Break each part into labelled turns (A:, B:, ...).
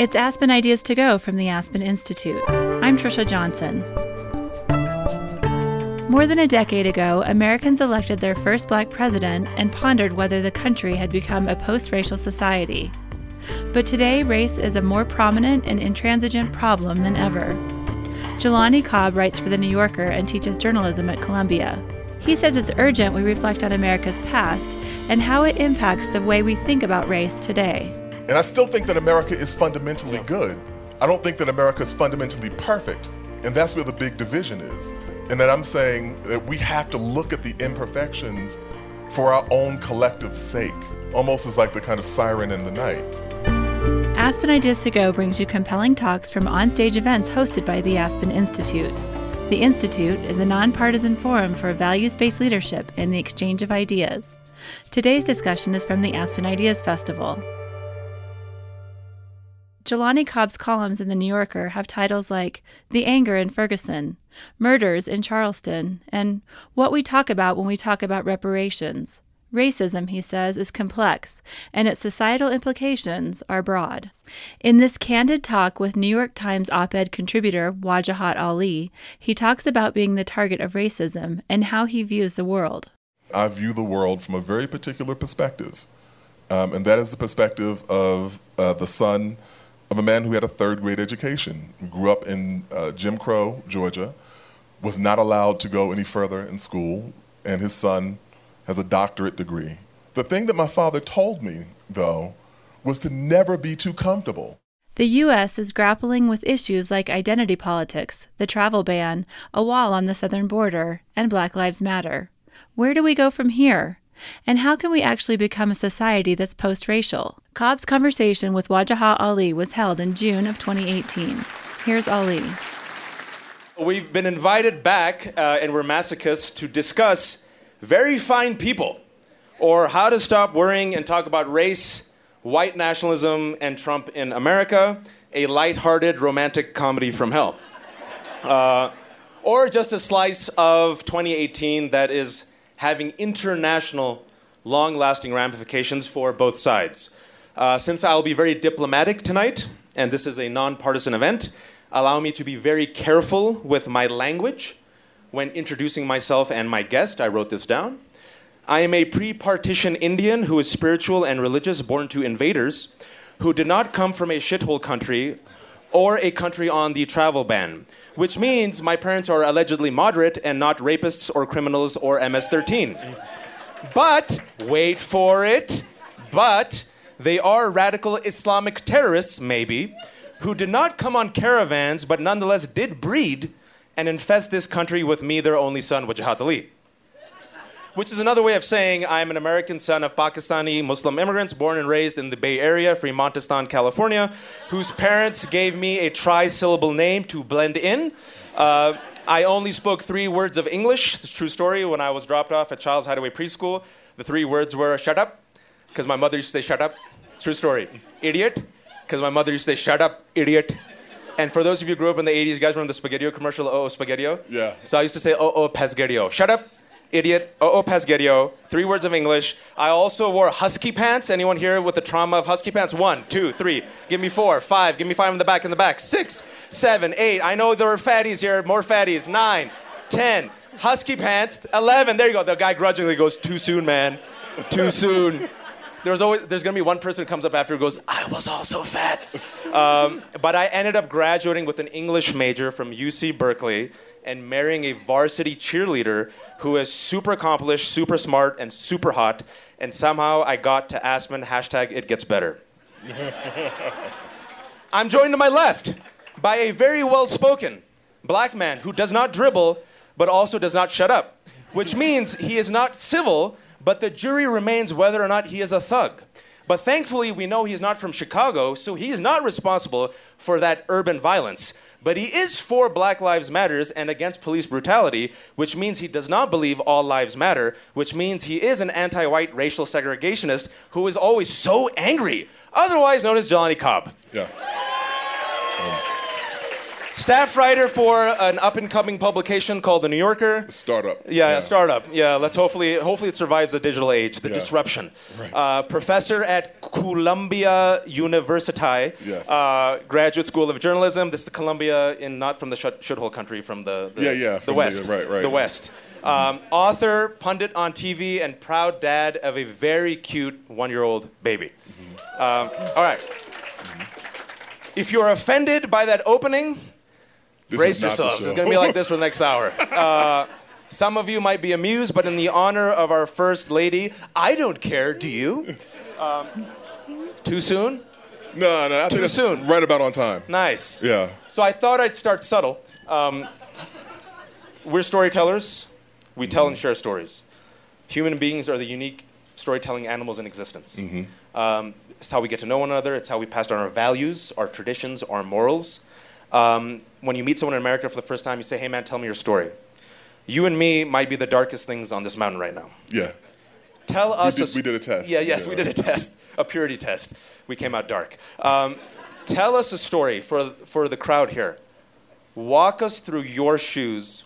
A: It's Aspen Ideas to Go from the Aspen Institute. I'm Trisha Johnson. More than a decade ago, Americans elected their first black president and pondered whether the country had become a post racial society. But today, race is a more prominent and intransigent problem than ever. Jelani Cobb writes for The New Yorker and teaches journalism at Columbia. He says it's urgent we reflect on America's past and how it impacts the way we think about race today.
B: And I still think that America is fundamentally good. I don't think that America is fundamentally perfect. And that's where the big division is. And that I'm saying that we have to look at the imperfections for our own collective sake, almost as like the kind of siren in the night.
A: Aspen Ideas to Go brings you compelling talks from onstage events hosted by the Aspen Institute. The Institute is a nonpartisan forum for values based leadership and the exchange of ideas. Today's discussion is from the Aspen Ideas Festival. Jelani Cobb's columns in The New Yorker have titles like The Anger in Ferguson, Murders in Charleston, and What We Talk About When We Talk About Reparations. Racism, he says, is complex, and its societal implications are broad. In this candid talk with New York Times op ed contributor Wajahat Ali, he talks about being the target of racism and how he views the world.
B: I view the world from a very particular perspective, um, and that is the perspective of uh, the son of a man who had a third grade education, grew up in uh, Jim Crow, Georgia, was not allowed to go any further in school, and his son has a doctorate degree. The thing that my father told me, though, was to never be too comfortable.
A: The U.S. is grappling with issues like identity politics, the travel ban, a wall on the southern border, and Black Lives Matter. Where do we go from here? And how can we actually become a society that's post racial? Cobb's conversation with Wajahat Ali was held in June of 2018. Here's Ali.
C: We've been invited back, uh, and we're masochists, to discuss very fine people, or how to stop worrying and talk about race, white nationalism, and Trump in America, a light-hearted romantic comedy from hell. Uh, or just a slice of 2018 that is having international, long lasting ramifications for both sides. Uh, since I'll be very diplomatic tonight, and this is a nonpartisan event, allow me to be very careful with my language when introducing myself and my guest. I wrote this down. I am a pre partition Indian who is spiritual and religious, born to invaders, who did not come from a shithole country or a country on the travel ban which means my parents are allegedly moderate and not rapists or criminals or MS 13. But, wait for it, but they are radical Islamic terrorists, maybe, who did not come on caravans but nonetheless did breed and infest this country with me, their only son, Wajahat Ali which is another way of saying I'm an American son of Pakistani Muslim immigrants born and raised in the Bay Area, Fremontistan, California, whose parents gave me a tri syllable name to blend in. Uh, I only spoke three words of English. It's true story. When I was dropped off at Charles Hideaway Preschool, the three words were shut up, because my mother used to say shut up. True story. Idiot, because my mother used to say shut up, idiot. And for those of you who grew up in the 80s, you guys remember the Spaghetti commercial, oh, oh, Spaghetti?
B: Yeah.
C: So I used to say, oh, oh, Pesgerio. Shut up, idiot, oh, Pesgerio, three words of English. I also wore husky pants. Anyone here with the trauma of husky pants? One, two, three. Give me four, five. Give me five in the back, in the back. Six, seven, eight. I know there are fatties here. More fatties. Nine, ten. Husky pants. Eleven. There you go. The guy grudgingly goes, too soon, man. Too soon. There's always there's gonna be one person who comes up after who goes, I was also fat. Um, but I ended up graduating with an English major from UC Berkeley and marrying a varsity cheerleader who is super accomplished, super smart, and super hot. And somehow I got to Aspen, hashtag it gets better. I'm joined to my left by a very well spoken black man who does not dribble, but also does not shut up, which means he is not civil, but the jury remains whether or not he is a thug. But thankfully, we know he's not from Chicago, so he's not responsible for that urban violence. But he is for Black Lives Matters and against police brutality, which means he does not believe all lives matter, which means he is an anti white racial segregationist who is always so angry, otherwise known as Jelani Cobb.
B: Yeah. Um.
C: Staff writer for an up and coming publication called The New Yorker.
B: A startup.
C: Yeah, yeah, a startup. Yeah, let's hopefully hopefully it survives the digital age, the yeah. disruption. Right. Uh, professor at Columbia University
B: Yes.
C: uh, Graduate School of Journalism. This is Columbia in not from the shut, shithole country, from the, the
B: Yeah, yeah,
C: the
B: from the-
C: West,
B: right, right.
C: the West. Um, author, pundit on TV, and proud dad of a very cute one-year-old baby.
B: Mm-hmm.
C: Um, all right. If you're offended by that opening,
B: This
C: brace
B: is not the
C: yourselves. It's going to be like this for the next hour. Uh, some of you might be amused, but in the honor of our first lady, I don't care. Do you? Um, too soon?
B: No, no, I
C: Too soon.
B: right about on time.
C: Nice.
B: Yeah.
C: So I thought I'd start subtle. Um, we're storytellers. We tell and share stories. Human beings are the unique storytelling animals in existence. Um, it's how we get to know one another. It's how we pass down our values, our traditions, our morals. Um, when you meet someone in America for the first time, you say, "Hey, man, tell me your story." You and me might be the darkest things on this mountain right now.
B: Yeah.
C: Tell us.
B: did-
C: s-
B: we did a test.
C: Yeah, yes,
B: Yeah.
C: we did a test, a purity test. We came out dark. Um, tell us a story for for the crowd here. Walk us through your shoes.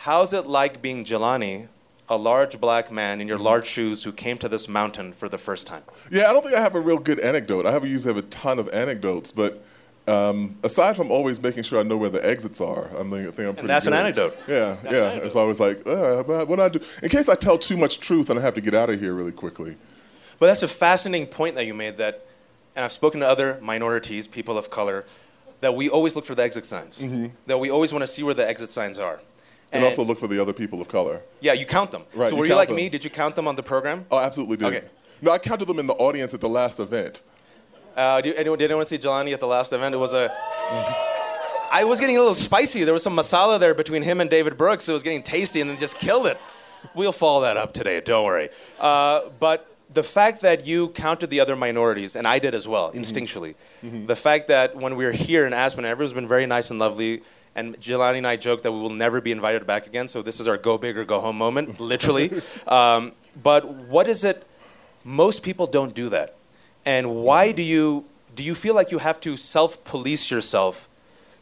C: How's it like being Jelani, a large black man in your large shoes who came to this mountain for the first time?
B: Yeah, I don't think I have a real good anecdote. I have usually have a ton of anecdotes, but um, aside from always making sure I know where the exits are, I'm I think I'm pretty.
C: that's an
B: good.
C: anecdote.
B: Yeah,
C: That's
B: yeah.
C: an.
B: It's always like, uh, what do I do in case I tell too much truth and I have to get out of here really quickly.
C: But that's a fascinating point that you made. That, and I've spoken to other minorities, people of color, that we always look for the exit signs. That we always want to see where the exit signs are.
B: And, also look for the other people of color.
C: yeah, you count them.
B: Right,
C: so
B: you
C: were you
B: count
C: like
B: them.
C: me? Did you count them on the program?
B: Oh, absolutely did.
C: Okay.
B: No, I counted them in the audience at the last event.
C: Uh, do anyone, did anyone see Jelani at the last event? It was a. I was getting a little spicy. There was some masala there between him and David Brooks. It was getting tasty, and then just killed it. We'll follow that up today. Don't worry. Uh, but the fact that you counted the other minorities, and I did as well, instinctually. The fact that when we were here in Aspen, everyone's been very nice and lovely. And Jelani and I joke that we will never be invited back again. So this is our go big or go home moment, literally. um, but what is it? Most people don't do that. And why do you do you feel like you have to self-police yourself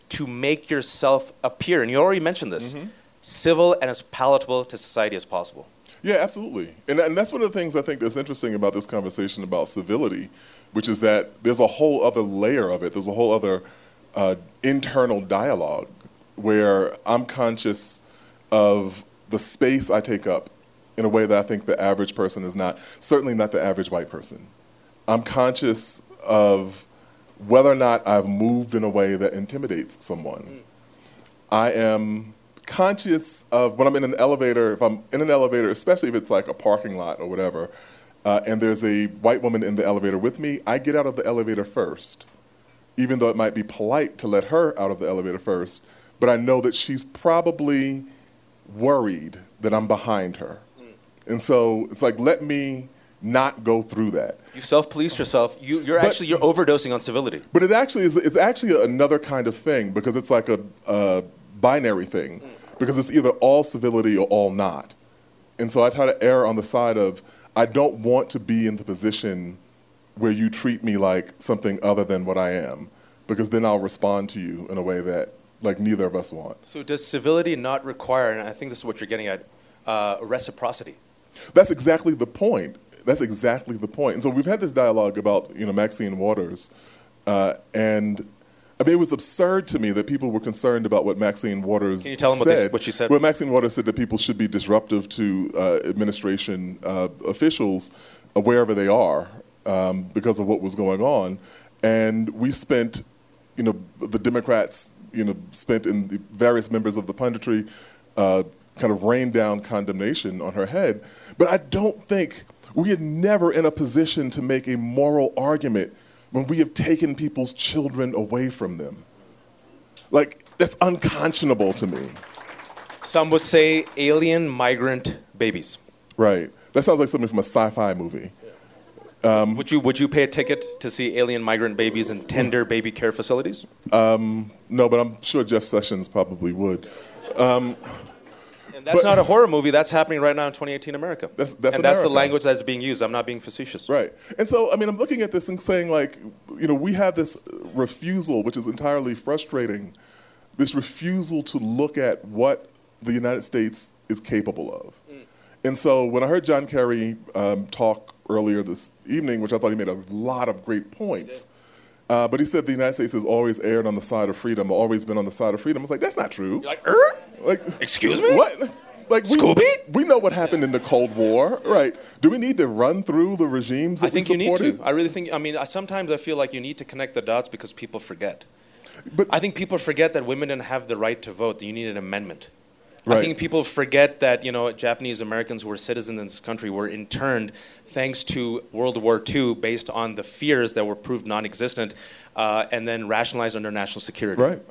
C: to make yourself appear? And you already mentioned this, civil and as palatable to society as possible.
B: Yeah, absolutely. And, and that's one of the things I think that's interesting about this conversation about civility, which is that there's a whole other layer of it. There's a whole other uh, internal dialogue where I'm conscious of the space I take up in a way that I think the average person is not, certainly not the average white person. I'm conscious of whether or not I've moved in a way that intimidates someone. I am conscious of when I'm in an elevator, if I'm in an elevator, especially if it's like a parking lot or whatever, uh, and there's a white woman in the elevator with me, I get out of the elevator first, even though it might be polite to let her out of the elevator first. But I know that she's probably worried that I'm behind her. And so it's like, let me not go through that.
C: You self-police yourself. You, you're
B: But-
C: actually you're overdosing on civility.
B: But it actually is. It's actually another kind of thing because it's like a, a binary thing, because it's either all civility or all not. And so I try to err on the side of I don't want to be in the position where you treat me like something other than what I am, because then I'll respond to you in a way that like neither of us want.
C: So does civility not require? And I think this is what you're getting at. Uh, reciprocity.
B: That's exactly the point. That's exactly the point. And so we've had this dialogue about you know Maxine Waters, uh, and I mean it was absurd to me that people were concerned about what Maxine Waters
C: Can you tell them what
B: said.
C: they- what she said?
B: Well, Maxine Waters said that people should be disruptive to uh, administration uh, officials uh, wherever they are um, because of what was going on, and we spent, you know, the Democrats, you know, spent in the various members of the punditry. Uh, kind of rained down condemnation on her head. But I don't think we are never in a position to make a moral argument when we have taken people's children away from them. Like, that's unconscionable to me.
C: Some would say alien migrant babies.
B: Right. That sounds like something from a sci fi movie.
C: Um, would you would you pay a ticket to see alien migrant babies in tender baby care facilities?
B: Um, no, but I'm sure Jeff Sessions probably would.
C: Um, And that's
B: But-
C: not a horror movie. That's happening right now in 2018 America.
B: That's- that's
C: and that's the language that's being used. I'm not being facetious.
B: Right. And so, I mean, I'm looking at this and saying, like, you know, we have this refusal, which is entirely frustrating, this refusal to look at what the United States is capable of. And so, when I heard John Kerry um, talk earlier this evening, which I thought he made a lot of great points. Uh, but he said the United States has always erred on the side of freedom, always been on the side of freedom. I was like, that's not true.
C: You're like, er?
B: Like,
C: Excuse me?
B: What? Like we,
C: Scooby?
B: We know what happened in the Cold War, right? Do we need to run through the regimes that
C: I think you need to. I really think. I mean, I- sometimes I feel like you need to connect the dots because people forget.
B: But
C: I think people forget that women didn't have the right to vote. That you need an amendment. I think people forget that you know Japanese Americans who were citizens in this country were interned thanks to World War II, based on the fears that were proved non-existent, uh, and then rationalized under national security.
B: right.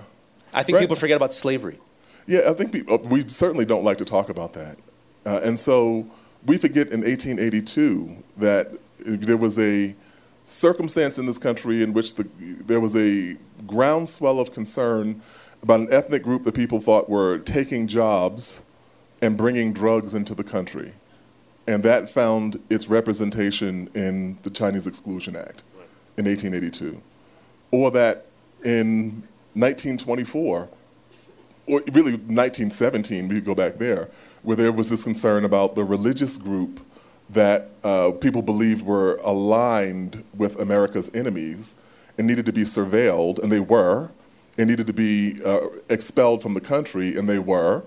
C: I think
B: Right.
C: people forget about slavery.
B: Yeah, I think we, uh, we certainly don't like to talk about that. Uh, and so we forget in 1882 that there was a circumstance in this country in which the, there was a groundswell of concern about an ethnic group that people thought were taking jobs and bringing drugs into the country. And that found its representation in the Chinese Exclusion Act in 1882. Or that in 1924, or really 1917, we could go back there, where there was this concern about the religious group that uh, people believed were aligned with America's enemies and needed to be surveilled, and they were, and needed to be uh, expelled from the country, and they were,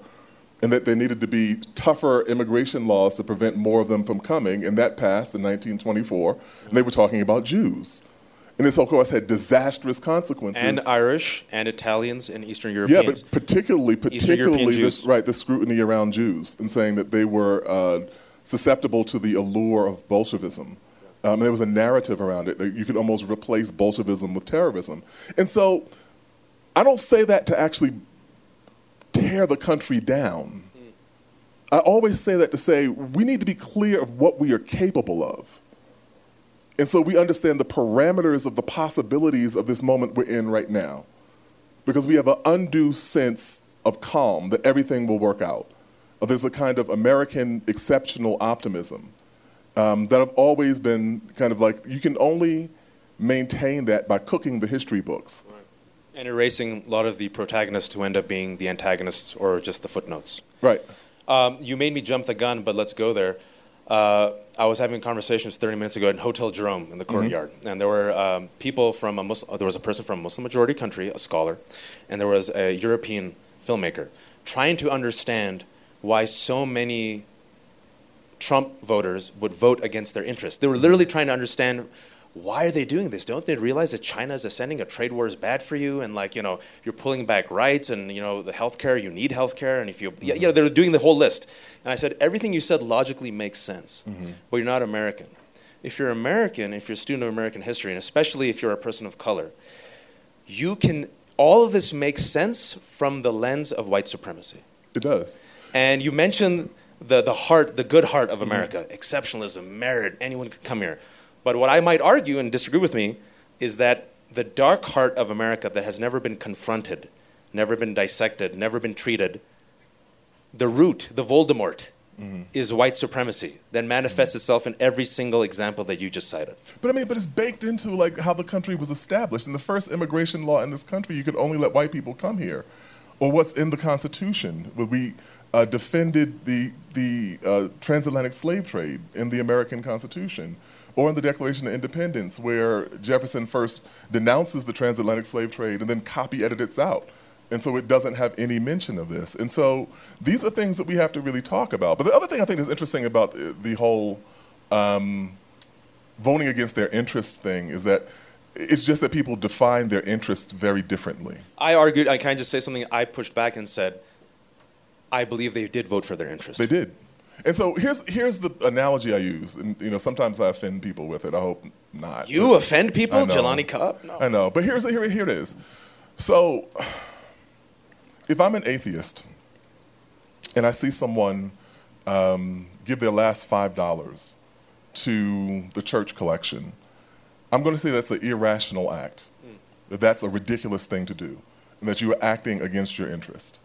B: and that there needed to be tougher immigration laws to prevent more of them from coming, and that passed in 1924, and they were talking about Jews. And this, of course, had disastrous consequences.
C: And Irish and Italians and Eastern Europeans.
B: Yeah, but particularly, particularly, this, right, the scrutiny around Jews and saying that they were uh, susceptible to the allure of Bolshevism. Um, there was a narrative around it that you could almost replace Bolshevism with terrorism. And so, I don't say that to actually tear the country down. I always say that to say we need to be clear of what we are capable of. And so we understand the parameters of the possibilities of this moment we're in right now. Because we have an undue sense of calm that everything will work out. There's a kind of American exceptional optimism um, that have always been kind of like you can only maintain that by cooking the history books.
C: And erasing a lot of the protagonists who end up being the antagonists or just the footnotes.
B: Right.
C: Um, you made me jump the gun, but let's go there. Uh, I was having conversations 30 minutes ago in Hotel Jerome in the courtyard, and there were um, people from a Muslim, there was a person from a Muslim majority country, a scholar, and there was a European filmmaker trying to understand why so many Trump voters would vote against their interests. They were literally trying to understand why are they doing this? Don't they realize that China is ascending, a trade war is bad for you, and like you know you're pulling back rights, and you know the healthcare, you need healthcare, and if you yeah, yeah they're doing the whole list. And I said everything you said logically makes sense, mm-hmm. but you're not American. If you're American, if you're a student of American history, and especially if you're a person of color, you can all of this makes sense from the lens of white supremacy.
B: It does.
C: And you mentioned the, the heart, the good heart of mm-hmm. America, exceptionalism, merit, anyone could come here. But what I might argue and disagree with me is that the dark heart of America that has never been confronted, never been dissected, never been treated, the root, the Voldemort, is white supremacy that manifests itself in every single example that you just cited.
B: But I mean, but it's baked into like how the country was established. In the first immigration law in this country, you could only let white people come here, or what's in the Constitution, we uh, defended the the uh, transatlantic slave trade in the American Constitution, or in the Declaration of Independence, where Jefferson first denounces the transatlantic slave trade and then copy edits it out. And so it doesn't have any mention of this. And so these are things that we have to really talk about. But the other thing I think is interesting about uh, the whole um, voting against their interest thing is that it's just that people define their interests very differently.
C: I argued, I can I just say something? I pushed back and said, I believe they did vote for their interest.
B: They did. And so here's here's the analogy I use, and you know sometimes I offend people with it. I hope not.
C: You offend people,
B: I know.
C: Jelani Cobb? No.
B: I know, but here's here here it is. So, if I'm an atheist and I see someone um, give their last five dollars to the church collection, I'm going to say that's an irrational act. That that's a ridiculous thing to do, and that you are acting against your interest.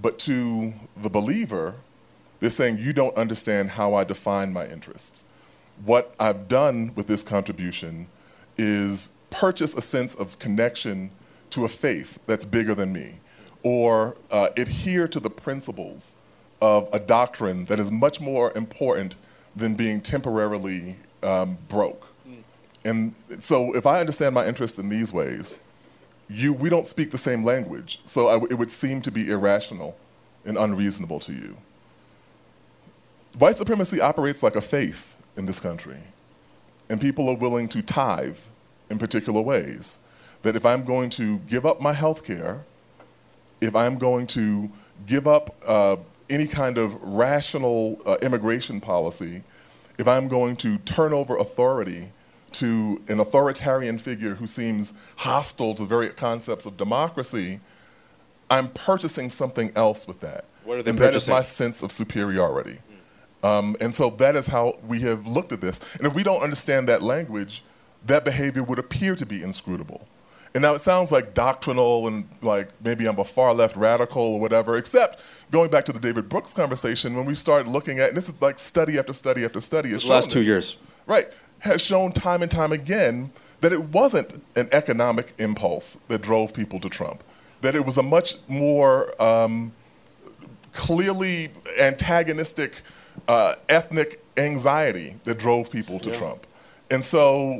B: But to the believer, they're saying you don't understand how I define my interests. What I've done with this contribution is purchase a sense of connection to a faith that's bigger than me, or uh, adhere to the principles of a doctrine that is much more important than being temporarily um, broke. And so, if I understand my interest in these ways, you, we don't speak the same language. So, I w- it would seem to be irrational and unreasonable to you. White supremacy operates like a faith in this country, and people are willing to tithe in particular ways. That if I'm going to give up my health care, if I'm going to give up uh, any kind of rational uh, immigration policy, if I'm going to turn over authority to an authoritarian figure who seems hostile to the very concepts of democracy, I'm purchasing something else with that.
C: What are they
B: and that is my sense of superiority. Um, and so that is how we have looked at this. And if we don't understand that language, that behavior would appear to be inscrutable. And now it sounds like doctrinal and like maybe I'm a far left radical or whatever, except going back to the David Brooks conversation, when we start looking at, and this is like study after study after study. has
C: The last two
B: this.
C: years.
B: Right. Has shown time and time again that it wasn't an economic impulse that drove people to Trump, that it was a much more um, clearly antagonistic uh, ethnic anxiety that drove people to Trump. And so,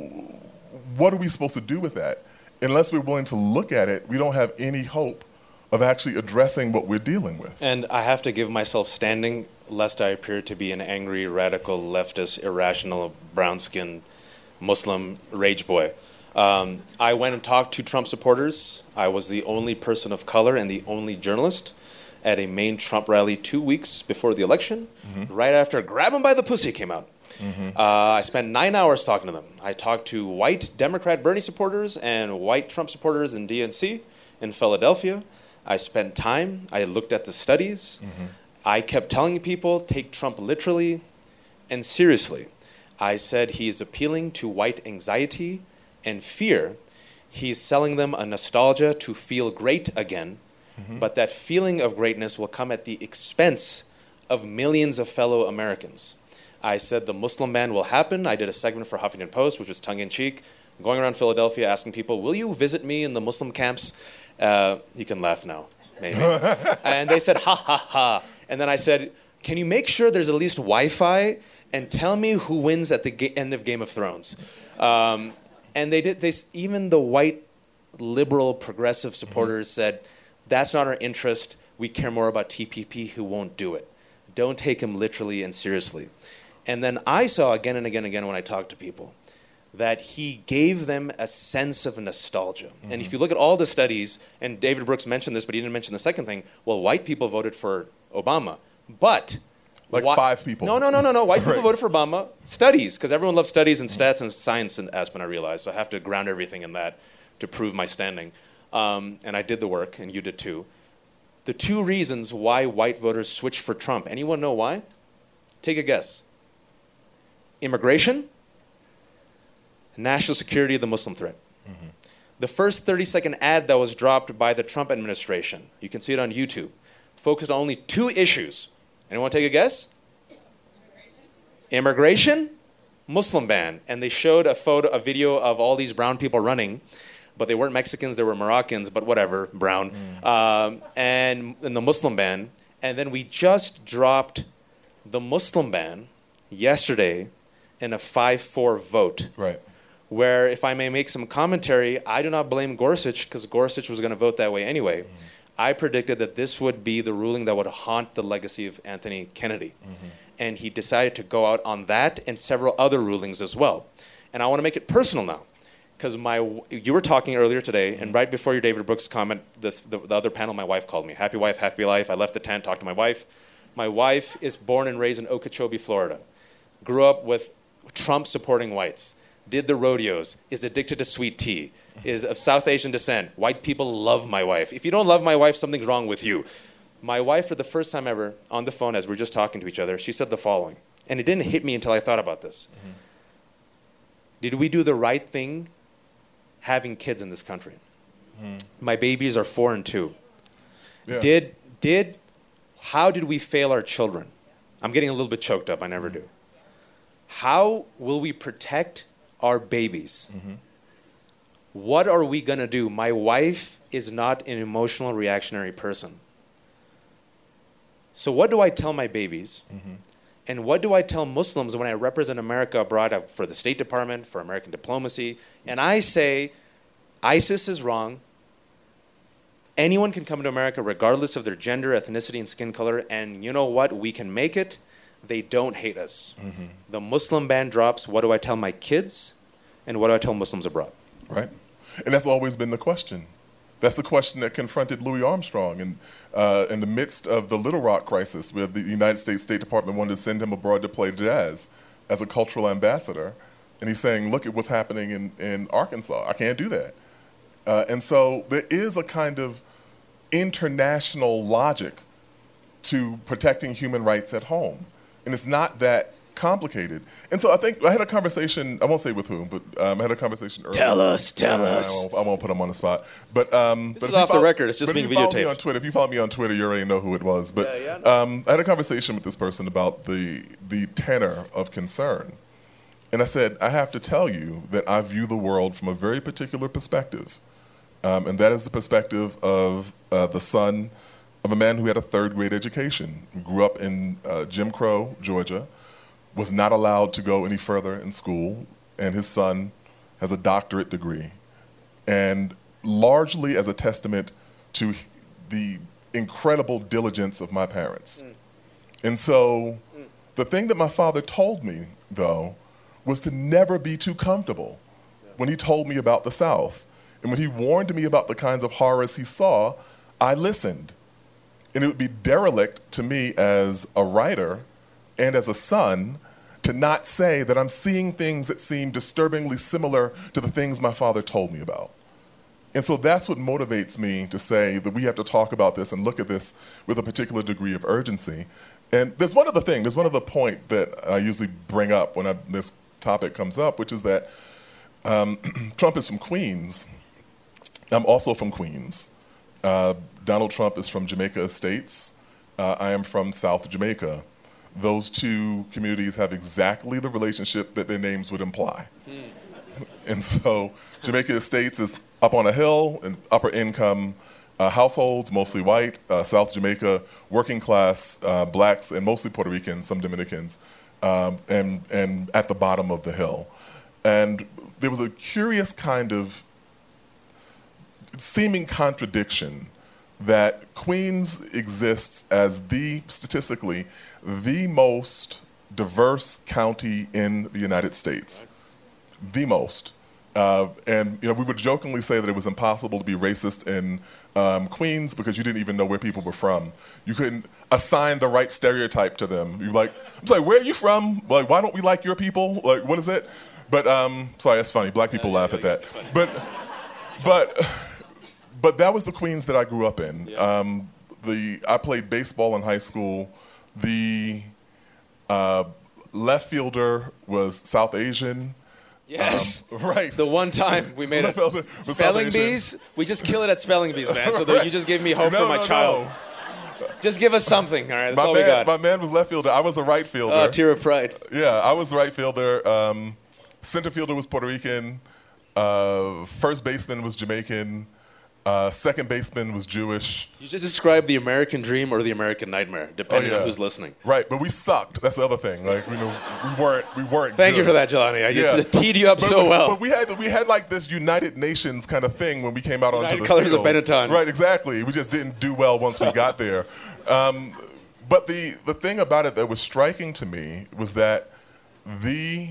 B: what are we supposed to do with that? Unless we're willing to look at it, we don't have any hope of actually addressing what we're dealing with.
C: And I have to give myself standing lest I appear to be an angry, radical, leftist, irrational, brown skinned Muslim rage boy. Um, I went and talked to Trump supporters. I was the only person of color and the only journalist at a Maine Trump rally two weeks before the election, mm-hmm. right after Grab 'em by the Pussy came out. Mm-hmm. Uh, I spent nine hours talking to them. I talked to white Democrat Bernie supporters and white Trump supporters in DNC in Philadelphia. I spent time. I looked at the studies. Mm-hmm. I kept telling people take Trump literally and seriously. I said he is appealing to white anxiety and fear. He's selling them a nostalgia to feel great again, but that feeling of greatness will come at the expense of millions of fellow Americans. I said the Muslim ban will happen. I did a segment for Huffington Post, which was tongue in cheek, going around Philadelphia asking people, Will you visit me in the Muslim camps? Uh, you can laugh now, maybe. and they said, Ha ha ha. And then I said, Can you make sure there's at least Wi Fi and tell me who wins at the ga- end of Game of Thrones? Um, and they did, they, s- even the white liberal progressive supporters said, That's not our interest. We care more about TPP who won't do it. Don't take him literally and seriously. And then I saw again and again and again when I talked to people that he gave them a sense of nostalgia. And if mm-hmm. you look at all the studies, and David Brooks mentioned this, but he didn't mention the second thing. Well, white people voted for Obama, but
B: Like
C: whi-
B: five people.
C: No, no, no, no, no. White people
B: Right.
C: voted for Obama. Studies, because everyone loves studies and stats and science in Aspen. I realized, so I have to ground everything in that to prove my standing. Um, and I did the work, and you did too. The two reasons why white voters switched for Trump. Anyone know why? Take a guess. Immigration, national security, the Muslim threat. The first 30 second ad that was dropped by the Trump administration, you can see it on YouTube, focused on only two issues. Anyone take a guess? Immigration, Muslim ban. And they showed a photo, a video of all these brown people running, but they weren't Mexicans, they were Moroccans, but whatever, brown. Mm. Um, and, and the Muslim ban. And then we just dropped the Muslim ban yesterday in a 5 4 vote
B: Right.
C: where, if I may make some commentary, I do not blame Gorsuch because Gorsuch was going to vote that way anyway. Mm-hmm. I predicted that this would be the ruling that would haunt the legacy of Anthony Kennedy. Mm-hmm. And he decided to go out on that and several other rulings as well. And I want to make it personal now. Because my, you were talking earlier today, and mm-hmm. right before your David Brooks comment, this, the, the other panel, my wife called me. Happy wife, happy life. I left the tent, talked to my wife. My wife is born and raised in Okeechobee, Florida grew up with Trump supporting whites, did the rodeos, is addicted to sweet tea, is of South Asian descent. White people love my wife. If you don't love my wife, something's wrong with you. My wife, for the first time ever, on the phone as we were just talking to each other, she said the following, and it didn't hit me until I thought about this. Mm-hmm. Did we do the right thing having kids in this country? Hmm. My babies are four and two.
B: Yeah.
C: Did did how did we fail our children? I'm getting a little bit choked up. I never do. How will we protect our babies? Mm-hmm. What are we going to do? My wife is not an emotional reactionary person. So what do I tell my babies? Mm-hmm. And what do I tell Muslims when I represent America abroad uh, for the State Department, for American diplomacy? And I say, ISIS is wrong. Anyone can come to America regardless of their gender, ethnicity, and skin color. And you know what? We can make it. They don't hate us. Mm-hmm. The Muslim ban drops. What do I tell my kids? And what do I tell Muslims abroad?
B: Right. And that's always been the question. That's the question that confronted Louis Armstrong in, uh, in the midst of the Little Rock crisis, where the United States State Department wanted to send him abroad to play jazz as a cultural ambassador. And he's saying, look at what's happening in, in Arkansas. I can't do that. Uh, and so there is a kind of international logic to protecting human rights at home. And it's not that complicated. And so I think I had a conversation, I won't say with whom, but um, I had a conversation earlier.
C: Tell us, tell
B: uh,
C: us.
B: I won't, I won't, put him on the spot. But, um,
C: this
B: but
C: is off
B: follow,
C: the record. It's just being videotaped.
B: Me on Twitter, if you follow me on Twitter, you already know who it was. But yeah, yeah, no. um, I had a conversation with this person about the, the tenor of concern. And I said, I have to tell you that I view the world from a very particular perspective. Um, and that is the perspective of uh, the son of a man who had a third grade education, grew up in uh, Jim Crow, Georgia, was not allowed to go any further in school, and his son has a doctorate degree. And largely as a testament to the incredible diligence of my parents. Mm. And so mm. the thing that my father told me, though, was to never be too comfortable yeah. when he told me about the South. And when he warned me about the kinds of horrors he saw, I listened. And it would be derelict to me as a writer and as a son to not say that I'm seeing things that seem disturbingly similar to the things my father told me about. And so that's what motivates me to say that we have to talk about this and look at this with a particular degree of urgency. And there's one other thing, there's one other point that I usually bring up when I, this topic comes up, which is that um, Trump is from Queens. I'm also from Queens. Uh, Donald Trump is from Jamaica Estates. Uh, I am from South Jamaica. Those two communities have exactly the relationship that their names would imply. Mm. And so Jamaica Estates is up on a hill and upper income uh, households, mostly white, uh, South Jamaica, working class, uh, blacks, and mostly Puerto Ricans, some Dominicans, um, and, and at the bottom of the hill. And there was a curious kind of seeming contradiction that Queens exists as the, statistically, the most diverse county in the United States. The most. Uh, and you know, we would jokingly say that it was impossible to be racist in um, Queens because you didn't even know where people were from. You couldn't assign the right stereotype to them. You're like, I'm sorry, where are you from? Like, why don't we like your people? Like, what is it? But um, sorry, that's funny. Black people laugh at that. But, but, but that was the Queens that I grew up in. Yeah. Um, the I played baseball in high school. The uh, left fielder was South Asian.
C: Yes.
B: Um, right.
C: The one time we made it. Spelling bees? We just kill it at spelling bees, man. So right. you just gave me hope
B: no,
C: for my
B: no,
C: child. No. Just give us something, all right? That's
B: my
C: all
B: man,
C: we got.
B: My man was left fielder. I was a right fielder.
C: Oh, tear of pride.
B: Yeah, I was right fielder. Um, center fielder was Puerto Rican. Uh, first baseman was Jamaican. Uh, second baseman was Jewish.
C: You just described the American dream or the American nightmare, depending oh, yeah. on who's listening.
B: Right, but we sucked. That's the other thing. Like we, know, we weren't, we weren't.
C: Thank
B: good.
C: you for that, Jelani. I yeah. just teed you up
B: but,
C: so
B: but,
C: well.
B: But we had, we had like this United Nations kind of thing when we came out
C: United
B: onto the
C: Colors
B: field.
C: of Benetton.
B: Right, exactly. We just didn't do well once we got there. Um, but the the thing about it that was striking to me was that the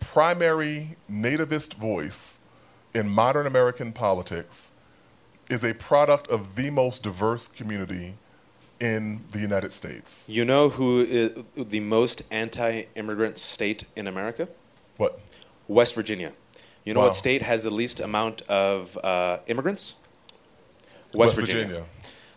B: primary nativist voice in modern American politics is a product of the most diverse community in the United States.
C: You know who is the most anti immigrant state in America?
B: What?
C: West Virginia. You know
B: wow.
C: what state has the least amount of uh, immigrants?
B: West, West Virginia. Virginia.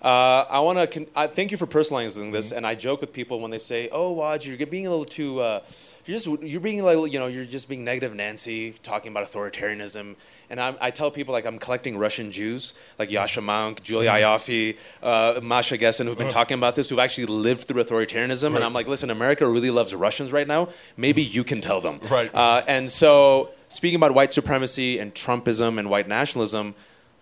C: Uh, I want to. Con- I thank you for personalizing this, mm-hmm. and I joke with people when they say, "Oh, Waj, you're being a little too. Uh, you're just you're being like you know you're just being negative, Nancy, talking about authoritarianism." And I'm, i tell people like I'm collecting Russian Jews, like Yascha Mounk, Julia mm-hmm. Ioffe, uh, Masha Gessen, who've been talking about this, who've actually lived through authoritarianism. Right. And I'm like, listen, America really loves Russians right now. Maybe you can tell them.
B: Right.
C: Uh, and so, speaking about white supremacy and Trumpism and white nationalism,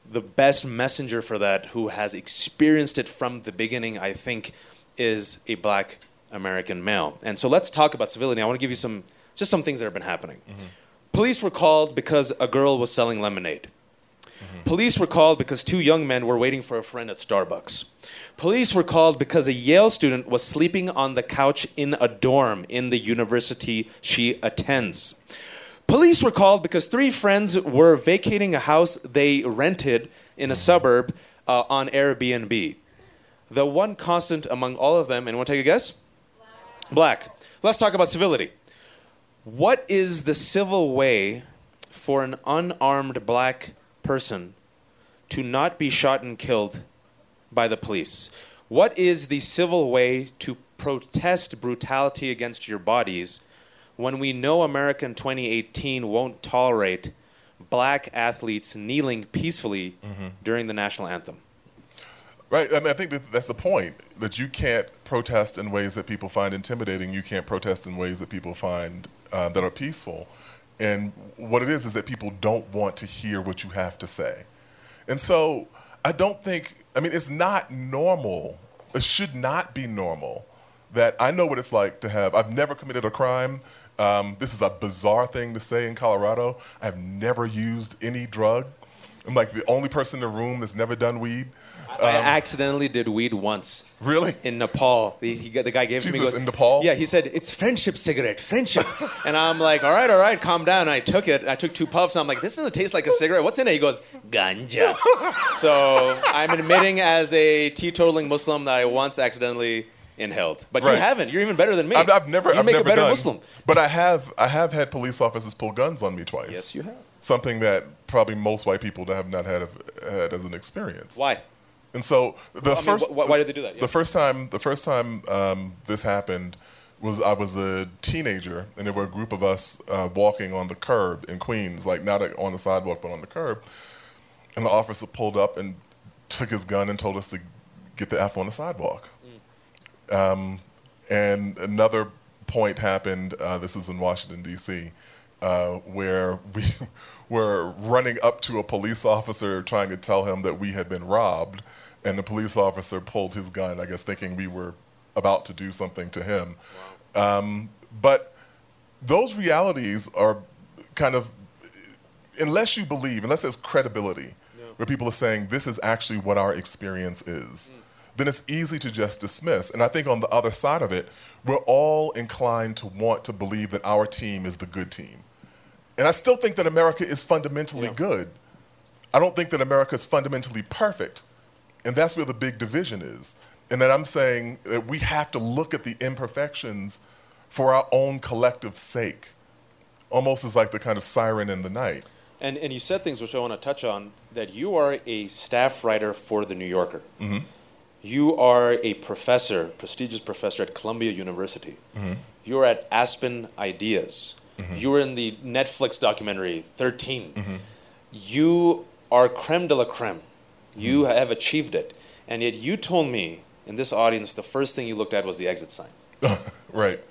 C: the best messenger for that, who has experienced it from the beginning, I think, is a black American male. And so let's talk about civility. I want to give you some just some things that have been happening. Mm-hmm. Police were called because a girl was selling lemonade. Mm-hmm. Police were called because two young men were waiting for a friend at Starbucks. Police were called because a Yale student was sleeping on the couch in a dorm in the university she attends. Police were called because three friends were vacating a house they rented in a suburb uh, on Airbnb. The one constant among all of them, anyone take a guess? Black. Let's talk about civility. What is the civil way for an unarmed black person to not be shot and killed by the police? What is the civil way to protest brutality against your bodies when we know America in 2018 won't tolerate black athletes kneeling peacefully during the national anthem?
B: Right. I mean, I think that that's the point that you can't protest in ways that people find intimidating. You can't protest in ways that people find uh, that are peaceful. And what it is is that people don't want to hear what you have to say. And so I don't think, I mean, it's not normal. It should not be normal that I know what it's like to have, I've never committed a crime. Um, this is a bizarre thing to say in Colorado. I've never used any drug. I'm like the only person in the room that's never done weed.
C: I accidentally did weed once.
B: Really?
C: In Nepal. He, he, the guy gave to me.
B: Jesus,
C: goes,
B: in Nepal?
C: Yeah, he said, it's friendship cigarette, friendship. and I'm like, all right, all right, calm down. And I took it. I took two puffs. And I'm like, this doesn't taste like a cigarette. What's in it? He goes, ganja. so I'm admitting as a teetotaling Muslim that I once accidentally inhaled. But you haven't. You're even better than me.
B: I've, I've never.
C: You
B: I've
C: make
B: never
C: a better
B: done,
C: Muslim.
B: But I have. I have had police officers pull guns on me twice.
C: Yes, you have.
B: Something that probably most white people have not had had as an experience.
C: Why?
B: And so the
C: mean,
B: first.
C: wh- why did they do that? Yeah.
B: The first time. The first time um, this happened was I was a teenager, and there were a group of us uh, walking on the curb in Queens, like not on the sidewalk, but on the curb. And the officer pulled up and took his gun and told us to get the F on the sidewalk. Um, and another point happened. Uh, this is in Washington D.C., uh, where we were running up to a police officer trying to tell him that we had been robbed, and the police officer pulled his gun. I guess thinking we were about to do something to him. Um, but those realities are kind of unless you believe, unless there's credibility, where people are saying this is actually what our experience is, then it's easy to just dismiss. And I think on the other side of it, we're all inclined to want to believe that our team is the good team. And I still think that America is fundamentally good. I don't think that America is fundamentally perfect. And that's where the big division is. And that I'm saying that we have to look at the imperfections for our own collective sake, almost as like the kind of siren in the night.
C: And, and you said things which I want to touch on that you are a staff writer for The New Yorker. Mm-hmm. You are a professor, prestigious professor at Columbia University. Mm-hmm. You are at Aspen Ideas. Mm-hmm. You were in the Netflix documentary 13. Mm-hmm. You are creme de la creme. You have achieved it. And yet you told me in this audience the first thing you looked at was the exit sign.
B: right.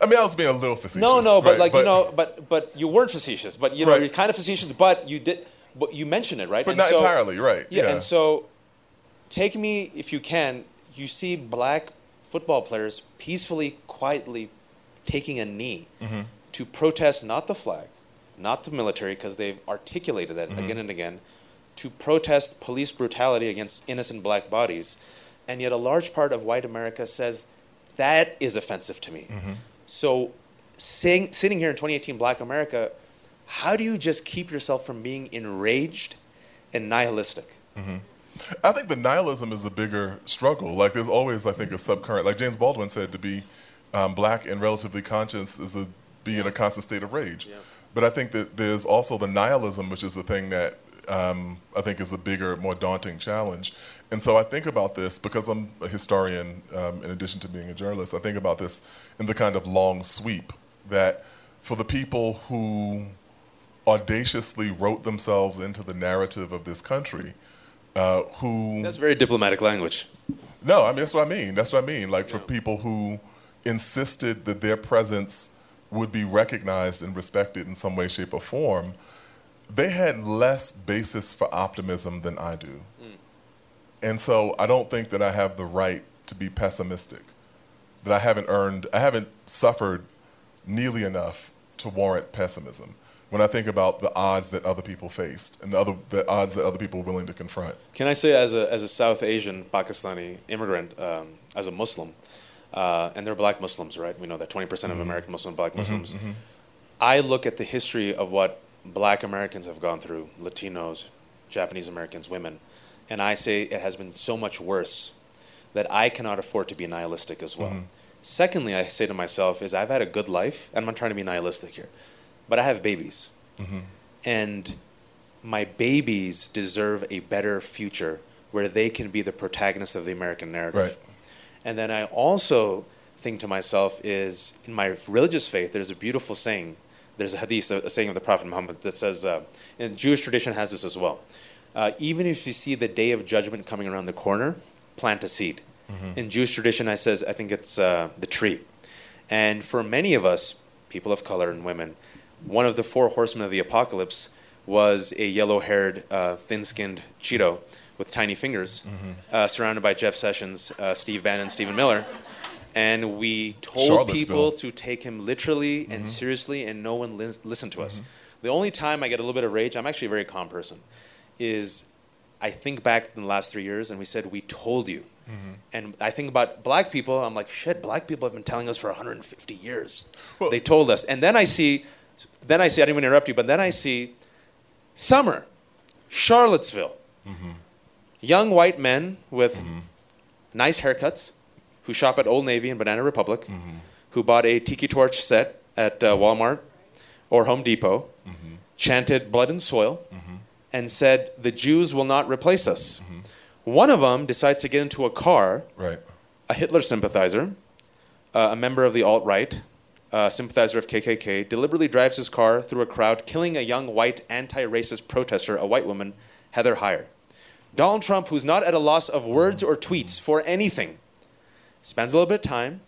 B: I mean, I was being a little facetious.
C: No, no, but
B: right?
C: like you know, but but you weren't facetious. But you know,
B: Right.
C: you're kind of facetious. But you did, but you mentioned it, right?
B: But
C: And
B: not
C: so-
B: entirely, right?
C: Yeah,
B: Yeah.
C: and so take me if you can. You see black football players peacefully, quietly taking a knee
B: Mm-hmm.
C: to protest not the flag, not the military, because they've articulated
B: Mm-hmm.
C: that again and again, to protest police brutality against innocent black bodies, and yet a large part of white America says that is offensive to me.
B: Mm-hmm.
C: So, sing, sitting here in 2018, Black America, how do you just keep yourself from being enraged and nihilistic?
B: I think the nihilism is the bigger struggle. Like there's always, I think, a subcurrent. Like James Baldwin said, to be um, black and relatively conscious is to be in a constant state of rage.
C: Yeah.
B: But I think that there's also the nihilism, which is the thing that um, I think is a bigger, more daunting challenge. And so I think about this because I'm a historian, um, in addition to being a journalist. I think about this in the kind of long sweep that for the people who audaciously wrote themselves into the narrative of this country, uh, who
C: That's very diplomatic language.
B: no, I mean that's what I mean. That's what I mean. Like for people who insisted that their presence would be recognized and respected in some way, shape, or form, they had less basis for optimism than I do. And so I don't think that I have the right to be pessimistic. that I haven't earned, I haven't suffered nearly enough to warrant pessimism. When I think about the odds that other people faced and the, other, the odds that other people were willing to confront.
C: Can I say, as a, as a South Asian Pakistani immigrant, um, as a Muslim, uh, and they're black Muslims, right? We know that 20% of American Muslims are black Muslims. I look at the history of what black Americans have gone through, Latinos, Japanese Americans, women, and I say it has been so much worse that I cannot afford to be nihilistic as well. Secondly, I say to myself is I've had a good life, and I'm not trying to be nihilistic here, but I have babies. And my babies deserve a better future where they can be the protagonists of the American narrative.
B: Right.
C: And then I also think to myself is in my religious faith, there's a beautiful saying. There's a hadith, a, a saying of the Prophet Muhammad that says, uh, and Jewish tradition has this as well. Uh, even if you see the day of judgment coming around the corner, plant a seed. In Jewish tradition, I says, I think it's uh, the tree. And for many of us, people of color and women, one of the four horsemen of the apocalypse was a yellow-haired, uh, thin-skinned Cheeto with tiny fingers, uh, surrounded by Jeff Sessions, uh, Steve Bannon, Stephen Miller. And we told people to take him literally and seriously, and no one lis- listened to us. The only time I get a little bit of rage, I'm actually a very calm person, is I think back in the last three years, and we said, We told you. And I think about black people, I'm like, shit, black people have been telling us for 150 years.
B: Well-
C: they told us. And then I see, then I see, I didn't want to interrupt you, but then I see summer, Charlottesville. Mm-hmm. Young white men with mm-hmm. nice haircuts who shop at Old Navy and Banana Republic, mm-hmm. who bought a tiki torch set at uh, Walmart or Home Depot, chanted blood and soil, and said, The Jews will not replace us. One of them decides to get into a car,
B: Right.
C: a Hitler sympathizer, uh, a member of the alt right, a sympathizer of KKK, deliberately drives his car through a crowd, killing a young white anti racist protester, a white woman, Heather Heyer. Donald Trump, who's not at a loss of words or tweets for anything, spends a little bit of time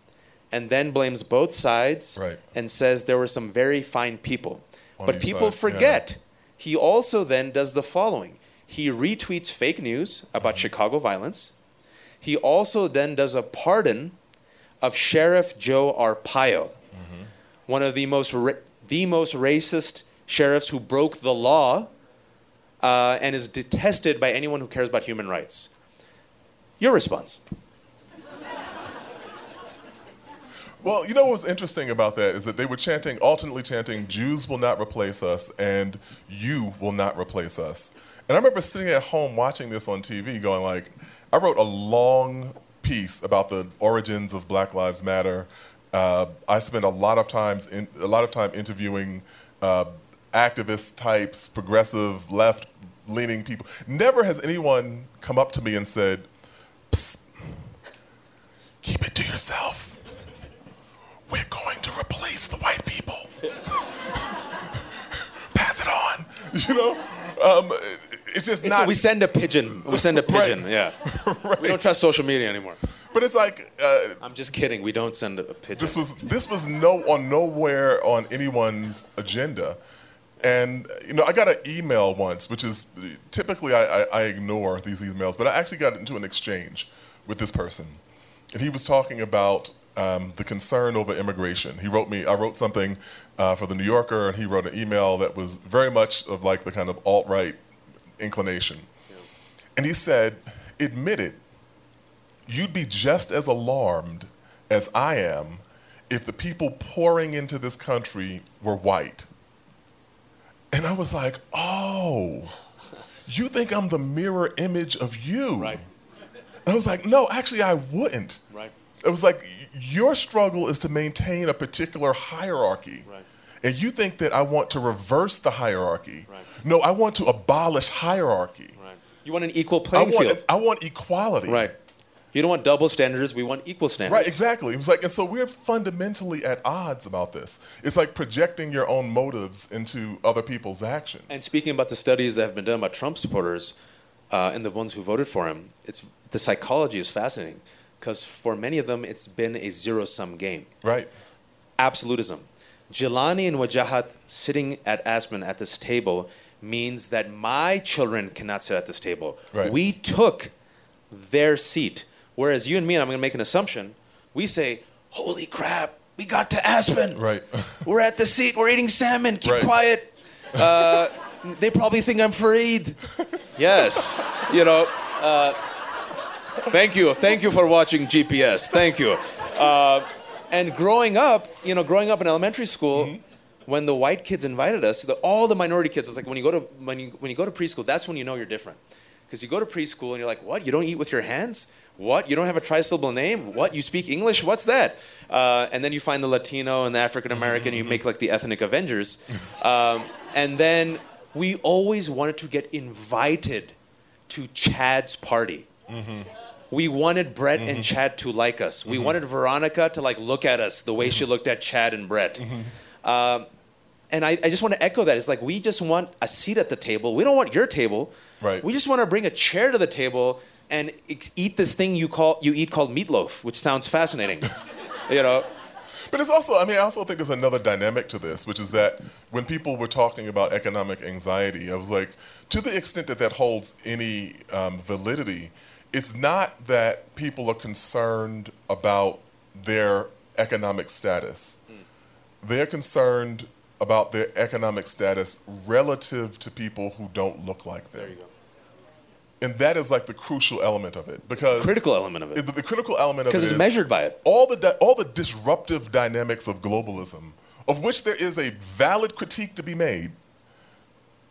C: and then blames both sides
B: Right.
C: and says there were some very fine people.
B: On
C: but people
B: side, yeah.
C: forget. He also then does the following he retweets fake news about
B: Mm-hmm.
C: Chicago violence. He also then does a pardon of Sheriff Joe Arpaio. One of the most ra- the most racist sheriffs who broke the law uh, and is detested by anyone who cares about human rights. Your response?
B: Well, you know what's interesting about that is that they were chanting, alternately chanting, Jews will not replace us and you will not replace us. And I remember sitting at home watching this on TV going like, I wrote a long piece about the origins of Black Lives Matter. Uh, I spend a lot of times in, a lot of time interviewing uh, activist types, progressive, left-leaning people. Never has anyone come up to me and said, keep it to yourself we're going to replace the white people. Pass it on. You know, um, it's just
C: It's-
B: not.
C: we send a pigeon. We send a pigeon. Yeah. right. We don't trust social media anymore.
B: But it's like uh,
C: I'm just kidding. We don't send a pigeon.
B: this was this was no on nowhere on anyone's agenda. And you know, I got an email once, which is typically I, I, I ignore these emails, but I actually got into an exchange with this person, and he was talking about um, the concern over immigration. He wrote me, I wrote something uh, for the New Yorker, and he wrote an email that was very much of like the kind of alt right inclination. And he said, admit it, you'd be just as alarmed as I am if the people pouring into this country were white. And I was like, oh, you think I'm the mirror image of you?
C: Right.
B: And I was like, no, actually, I wouldn't.
C: Right.
B: It was like, your struggle is to maintain a particular hierarchy.
C: Right.
B: And you think that I want to reverse the hierarchy.
C: Right.
B: No, I want to abolish hierarchy.
C: Right. You want an equal
B: I
C: playing
B: want,
C: field.
B: I want equality.
C: Right. You don't want double standards. We want equal standards.
B: Right, exactly. It was like, and so we're fundamentally at odds about this. It's like projecting your own motives into other people's actions.
C: And speaking about the studies that have been done about Trump supporters uh, and the ones who voted for him, it's the psychology is fascinating because for many of them it's been a zero-sum game.
B: right,
C: Absolutism. Jelani and Wajahat sitting at Aspen at this table means that my children cannot sit at this table.
B: Right.
C: We took their seat. Whereas you and me, and I'm going to make an assumption, we say, holy crap, we got to Aspen.
B: Right.
C: We're at the seat. We're eating salmon. Keep
B: Right.
C: quiet. Uh, they probably think I'm Fareed. Yes. You know. Uh, thank you. Thank you for watching GPS. Thank you. Uh, and growing up, you know, growing up in elementary school, when the white kids invited us, the, all the minority kids, it's like when you go to when you when you go to preschool, that's when you know you're different. Because you go to preschool and you're like, what? You don't eat with your hands? What? You don't have a trisyllable name? What? You speak English? What's that? Uh, and then you find the Latino and the African American, you make like the ethnic Avengers. Um, and then we always wanted to get invited to Chad's party. We wanted Brett and Chad to like us. We wanted Veronica to like look at us the way she looked at Chad and Brett. Um, and I, I just want to echo that. It's like we just want a seat at the table. We don't want your table.
B: Right.
C: We just want to bring a chair to the table and eat this thing you call you eat called meatloaf, which sounds fascinating. you know.
B: But it's also, I mean, I also think there's another dynamic to this, which is that when people were talking about economic anxiety, I was like, to the extent that that holds any um, validity, it's not that people are concerned about their economic status. They're concerned about their economic status relative to people who don't look like them.
C: There you go.
B: And that is like the crucial element of it because
C: Critical element of
B: the,
C: it
B: the critical element of it
C: because it's measured by it.
B: all the di- all the disruptive dynamics of globalism, of which there is a valid critique to be made.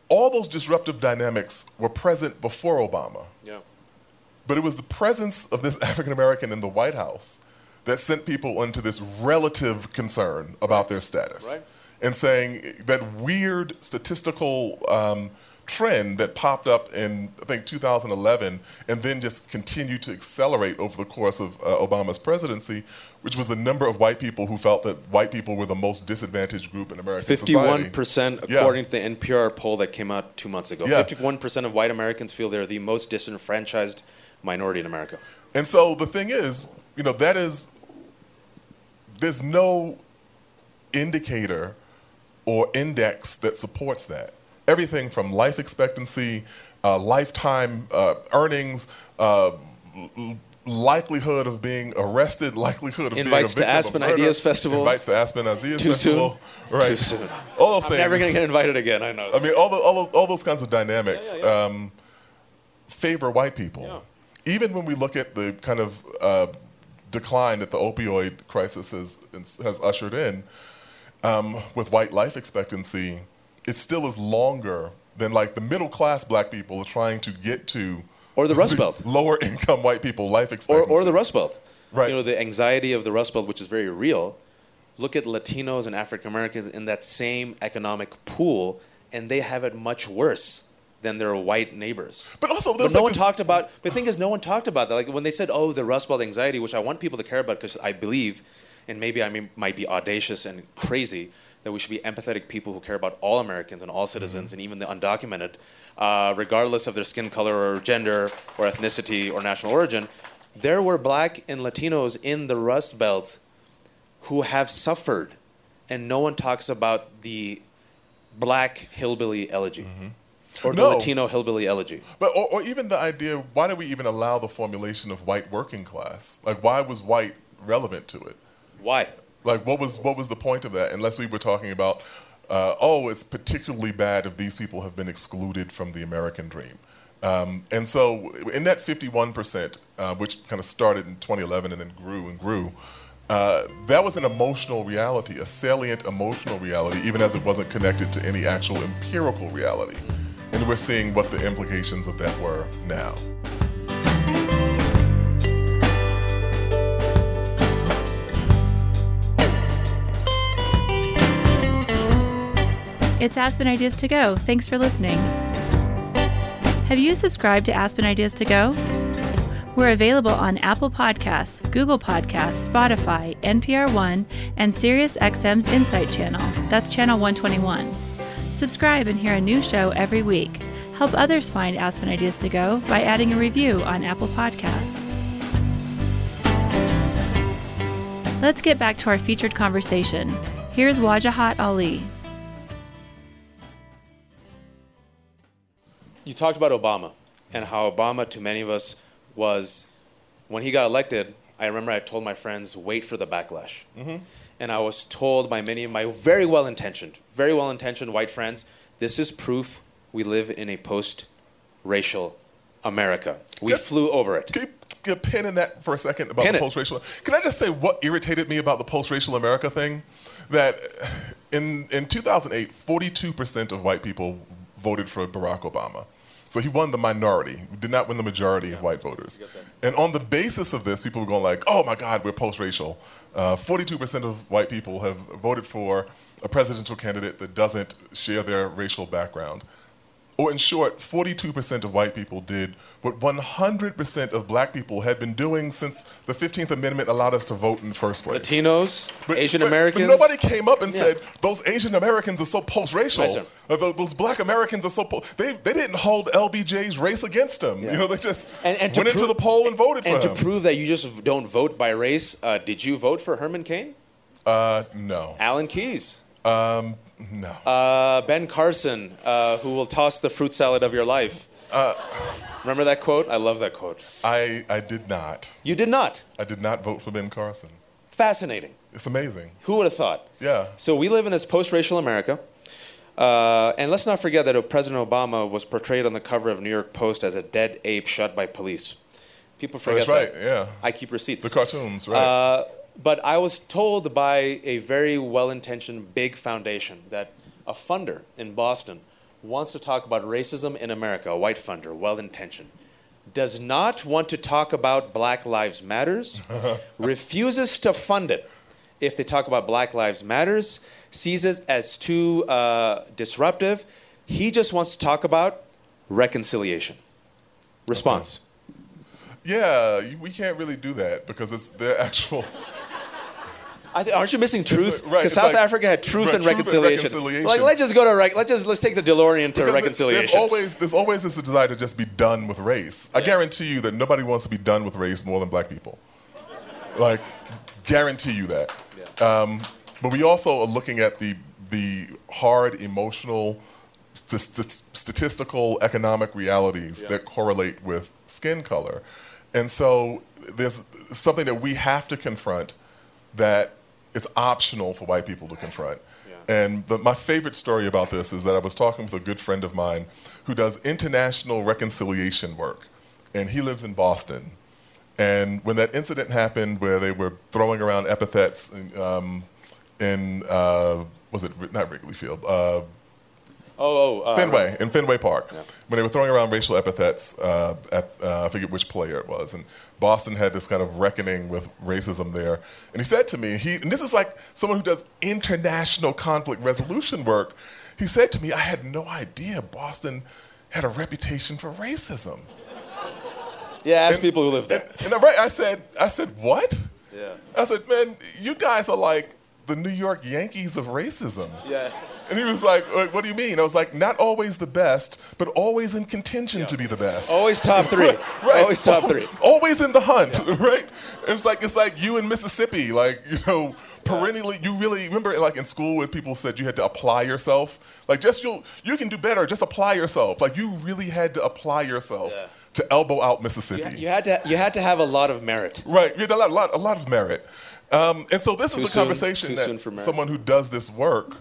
B: All those disruptive dynamics were present before Obama,
C: Yeah.
B: but it was the presence of this African American in the White House that sent people into this relative concern about their status,
C: Right.
B: and saying that weird statistical. Um, trend that popped up in I think 2011 and then just continued to accelerate over the course of uh, Obama's presidency, which was the number of white people who felt that white people were the most disadvantaged group in American
C: Fifty-one
B: society.
C: percent,
B: Yeah.
C: according to the NPR poll that came out two months ago.
B: Yeah.
C: Fifty-one percent of white Americans feel they're the most disenfranchised minority in America.
B: And so the thing is, you know, that is, there's no indicator or index that supports that. Everything from life expectancy, uh, lifetime uh, earnings, uh, likelihood of being arrested, likelihood of
C: Invites to
B: being a victim
C: Aspen
B: murder,
C: Ideas Festival.
B: invites to Aspen Ideas
C: Too
B: Festival,
C: soon.
B: right?
C: Too soon.
B: All those
C: I'm
B: things.
C: never going to get invited again. I know.
B: I mean, all, the, all, those, all those kinds of dynamics
C: Yeah, yeah, yeah.
B: Um, favor white people. Even when we look at the kind of uh, decline that the opioid crisis has, has ushered in um, with white life expectancy, it still is longer than like the middle class black people are trying to get to.
C: Or the Rust Belt.
B: Lower income white people life
C: or,
B: expectancy.
C: or the Rust Belt.
B: Right.
C: You know, the anxiety of the Rust Belt, which is very real. Look at Latinos and African Americans in that same economic pool, and they have it much worse than their white neighbors.
B: But also,
C: But no
B: like
C: one
B: this-
C: talked about. The thing is, no one talked about that. Like when they said, "Oh, the Rust Belt anxiety," which I want people to care about because I believe, and maybe I might be audacious and crazy, that we should be empathetic people who care about all Americans and all citizens, and even the undocumented, uh, regardless of their skin color or gender or ethnicity or national origin. There were black and Latinos in the Rust Belt who have suffered, and no one talks about the black hillbilly elegy or the Latino hillbilly elegy.
B: But or, or even the idea, why did we even allow the formulation of white working class? Like, why was white relevant to it?
C: Why?
B: Like, what was what was the point of that? Unless we were talking about, uh, oh, it's particularly bad if these people have been excluded from the American dream. Um, and so, in that 51%, uh, which kind of started in 2011 and then grew and grew, uh, that was an emotional reality, a salient emotional reality, even as it wasn't connected to any actual empirical reality. And we're seeing what the implications of that were now.
A: It's Aspen Ideas to Go. Thanks for listening. Have you subscribed to Aspen Ideas to Go? We're available on Apple Podcasts, Google Podcasts, Spotify, NPR One, and SiriusXM's Insight channel. That's channel 121. Subscribe and hear a new show every week. Help others find Aspen Ideas to Go by adding a review on Apple Podcasts. Let's get back to our featured conversation. Here's Wajahat Ali.
C: You talked about Obama and how Obama, to many of us, was when he got elected, I remember I told my friends, wait for the backlash. Mm-hmm. And I was told by many of my very well intentioned, very well intentioned white friends, this is proof we live in a post racial America. We
B: Good.
C: flew over it.
B: Keep you get pin in that for a second about
C: Pin
B: the post-racial? Can I just say what irritated me about the post-racial America thing? That in in 2008, 42 percent of white people voted for Barack Obama. So he won the minority, did not win the majority of white voters. And on the basis of this, people were going like, "Oh my God, we're post-racial." Uh, 42 percent of white people have voted for a presidential candidate that doesn't share their racial background. Or in short, 42% of white people did what 100% of black people had been doing since the 15th Amendment allowed us to vote in the first place.
C: Latinos,
B: But-
C: Asian
B: but-
C: Americans.
B: But nobody came up and
C: Yeah.
B: said those Asian Americans are so post-racial.
C: Right.
B: Uh, tho- those black Americans are so. Po- they they didn't hold LBJ's race against them.
C: Yeah.
B: You know, they just
C: and, and to
B: went into the poll and voted
C: and
B: for
C: to
B: him.
C: prove that you just don't vote by race, uh, did you vote for Herman Cain?
B: uh, no,
C: Alan Keyes?
B: Um, no.
C: Uh, ben Carson, uh, who will toss the fruit salad of your life. Remember that quote? I love that quote.
B: I I did not.
C: You did not.
B: I did not vote for Ben Carson.
C: Fascinating.
B: It's amazing.
C: Who would have thought?
B: Yeah.
C: So we live in this post-racial America, uh, and let's not forget that President Obama was portrayed on the cover of New York Post as a dead ape shot by police. People forget
B: That's right.
C: that.
B: Yeah.
C: I keep receipts.
B: The cartoons, right?
C: Uh, but I was told by a very well-intentioned big foundation that a funder in Boston wants to talk about racism in America. A white funder, well-intentioned, does not want to talk about Black Lives Matters, refuses to fund it. If they talk about Black Lives Matters, sees it as too uh, disruptive. He just wants to talk about reconciliation. Response.
B: Yeah, we can't really do that because it's the actual.
C: I th- aren't you missing truth?
B: right,
C: Because
B: it's
C: South
B: like-
C: Africa had truth,
B: right,
C: and,
B: truth and
C: reconciliation.
B: reconciliation.
C: Like, let's just go to rec- let's just let's take the DeLorean to
B: because
C: reconciliation.
B: There's always there's always this desire to just be done with race. I guarantee you that nobody wants to be done with race more than black people. Like, guarantee you that. Um, but we also are looking at the the hard emotional, st- st- statistical, economic realities
C: Yeah.
B: that correlate with skin color, and so there's something that we have to confront that it's optional for white people to confront.
C: Yeah.
B: And the, my favorite story about this is that I was talking with a good friend of mine who does international reconciliation work, and he lives in Boston. And when that incident happened, where they were throwing around epithets in, um, in uh, was it not Wrigley Field, uh,
C: oh, oh, uh,
B: Fenway in Fenway Park,
C: Yeah.
B: when they were throwing around racial epithets uh, at uh, I forget which player it was, and Boston had this kind of reckoning with racism there. And he said to me, he and this is like someone who does international conflict resolution work. He said to me, I had no idea Boston had a reputation for racism.
C: Yeah, ask
B: And-
C: people who live there.
B: And, and right, I said, I said, what?
C: Yeah.
B: I said, man, you guys are like the New York Yankees of racism.
C: Yeah.
B: And he was like, "Uh, "What do you mean?" I was like, "Not always the best, but always in contention to be the best."
C: Always top three.
B: Right.
C: Always top three.
B: Always in the hunt, right? It was like it's like you in Mississippi, like you know, perennially. You really remember, like in school, where people said you had to apply yourself. Like just you, you can do better. Just apply yourself. Like you really had to apply yourself
C: Yeah.
B: to elbow out Mississippi.
C: You, you had to you had to have a lot of merit.
B: Right, you had a lot, a lot, a lot of merit. Um, and so this
C: Too
B: is a
C: soon-
B: conversation
C: too
B: that
C: soon for merit.
B: someone who does this work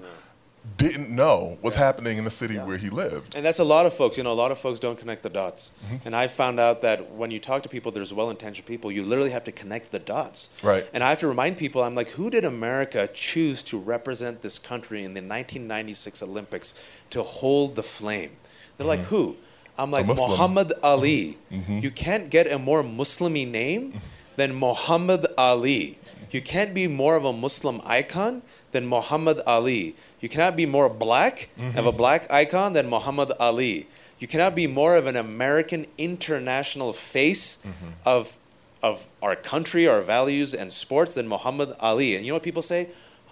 B: didn't know was happening in the city where he lived.
C: And that's a lot of folks. You know, a lot of folks don't connect the dots.
B: Mm-hmm.
C: And I found out that when you talk to people, there's well-intentioned people. You literally have to connect the dots.
B: Right.
C: And I have to remind people, I'm like, who did America choose to represent this country in the 1996 Olympics to hold the flame? They're like, mm-hmm. who? I'm like, Muhammad Ali. Mm-hmm. Mm-hmm. You can't get a more Muslimy name than Muhammad Ali. You can't be more of a Muslim icon than Muhammad Ali. You cannot be more black, have a black icon than Muhammad Ali. You cannot be more of an American international face of, of our country, our values, and sports than Muhammad Ali. And you know what people say?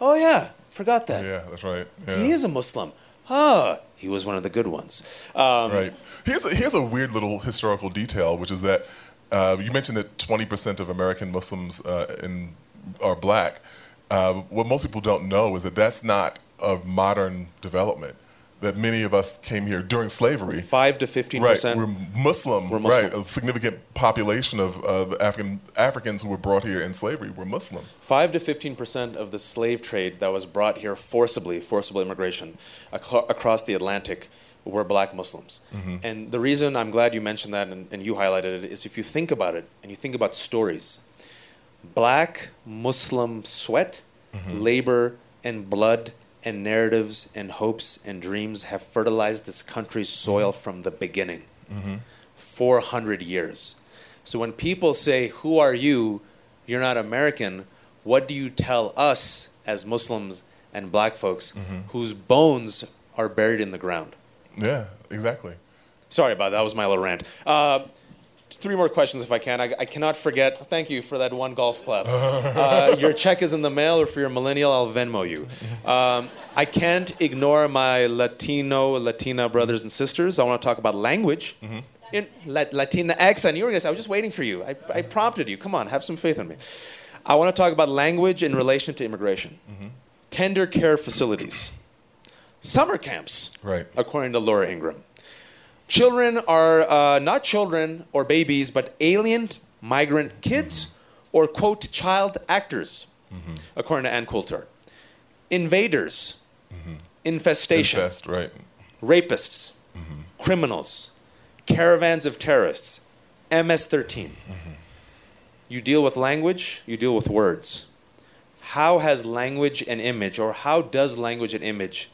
C: Oh, yeah, forgot that.
B: Yeah, that's right. Yeah.
C: He is a Muslim. Ah, he was one of the good ones. Um,
B: Right. Here's a, here's a weird little historical detail, which is that uh, you mentioned that 20% of American Muslims uh, in, are black. Uh, what most people don't know is that that's not a modern development. that many of us came here during slavery.
C: Five to fifteen percent.
B: Right, we're Muslim,
C: We're Muslim.
B: right? A significant population of the African Africans who were brought here in slavery were Muslim.
C: Five to fifteen percent of the slave trade that was brought here forcibly, forcible immigration acro- across the Atlantic, were black Muslims. And the reason I'm glad you mentioned that and, and you highlighted it is if you think about it and you think about stories, black Muslim sweat, mm-hmm. labor, and blood and narratives and hopes and dreams have fertilized this country's mm-hmm. soil from the beginning. Mm-hmm. 400 years. So when people say, Who are you? You're not American, what do you tell us as Muslims and black folks whose bones are buried in the ground?
B: Yeah, exactly.
C: Sorry about that. That was my little rant. Uh, three more questions, if I can. I, I cannot forget. Thank you for that one golf clap. Uh, your check is in the mail, or for your millennial, I'll Venmo you. Um, I can't ignore my Latino, Latina brothers and sisters. I want to talk about language. In La- Latina X, and you were going to say, I was just waiting for you. I, I prompted you. Come on, have some faith in me. I want to talk about language in relation to immigration, tender care facilities, summer camps
B: Right.
C: according to Laura Ingraham. Children are uh, not children or babies, but alien migrant kids or, quote, child actors, mm-hmm. according to Ann Coulter. Invaders, mm-hmm. infestation,
B: Infest, right.
C: rapists, mm-hmm. criminals, caravans of terrorists, MS 13. You deal with language, you deal with words. How has language and image, or how does language and image,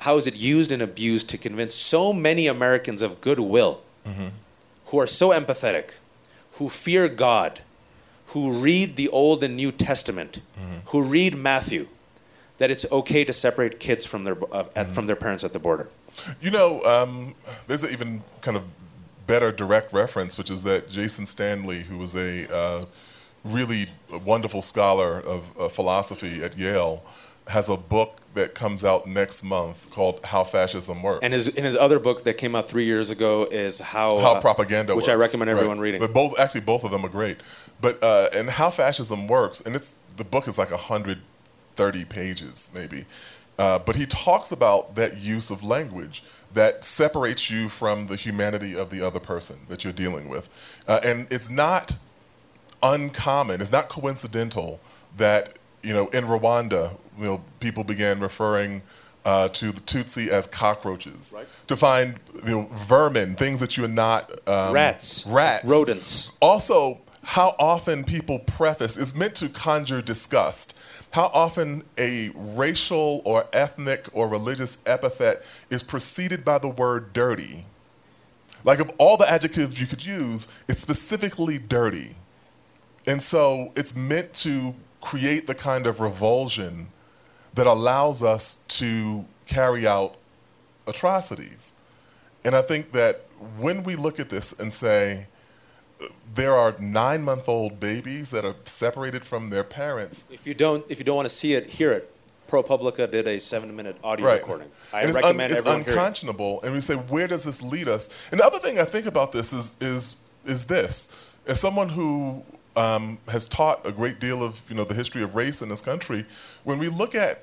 C: how is it used and abused to convince so many Americans of goodwill who are so empathetic, who fear God, who read the Old and New Testament, who read Matthew, that it's okay to separate kids from their, uh, at, from their parents at the border?
B: You know, um, there's an even kind of better direct reference, which is that Jason Stanley, who was a uh, really wonderful scholar of uh, philosophy at Yale, has a book that comes out next month called How Fascism Works.
C: And his, in his other book that came out three years ago is how
B: how
C: uh,
B: propaganda
C: which
B: works,
C: I recommend everyone
B: right.
C: reading.
B: But both actually both of them are great. But uh, and how fascism works, and it's the book is like hundred thirty pages maybe. Uh, but he talks about that use of language that separates you from the humanity of the other person that you're dealing with, uh, and it's not uncommon. It's not coincidental that you know in Rwanda, you know, people began referring uh, to the Tutsi as cockroaches
C: Right.
B: to find you know, vermin, things that you are not um,
C: Rats.
B: rats,
C: Rodents.
B: Also, how often people preface is meant to conjure disgust. How often a racial or ethnic or religious epithet is preceded by the word dirty. Like of all the adjectives you could use, it's specifically dirty. And so it's meant to create the kind of revulsion that allows us to carry out atrocities. And I think that when we look at this and say, there are nine month old babies that are separated from their parents.
C: If you don't, if you don't want to see it, hear it. ProPublica did a seven-minute audio
B: Right.
C: recording. I
B: and it's, un-
C: recommend
B: it's
C: everyone hear it.
B: unconscionable. And we say, where does this lead us? And the other thing I think about this is, is, is this. As someone who um, has taught a great deal of you know, the history of race in this country, when we look at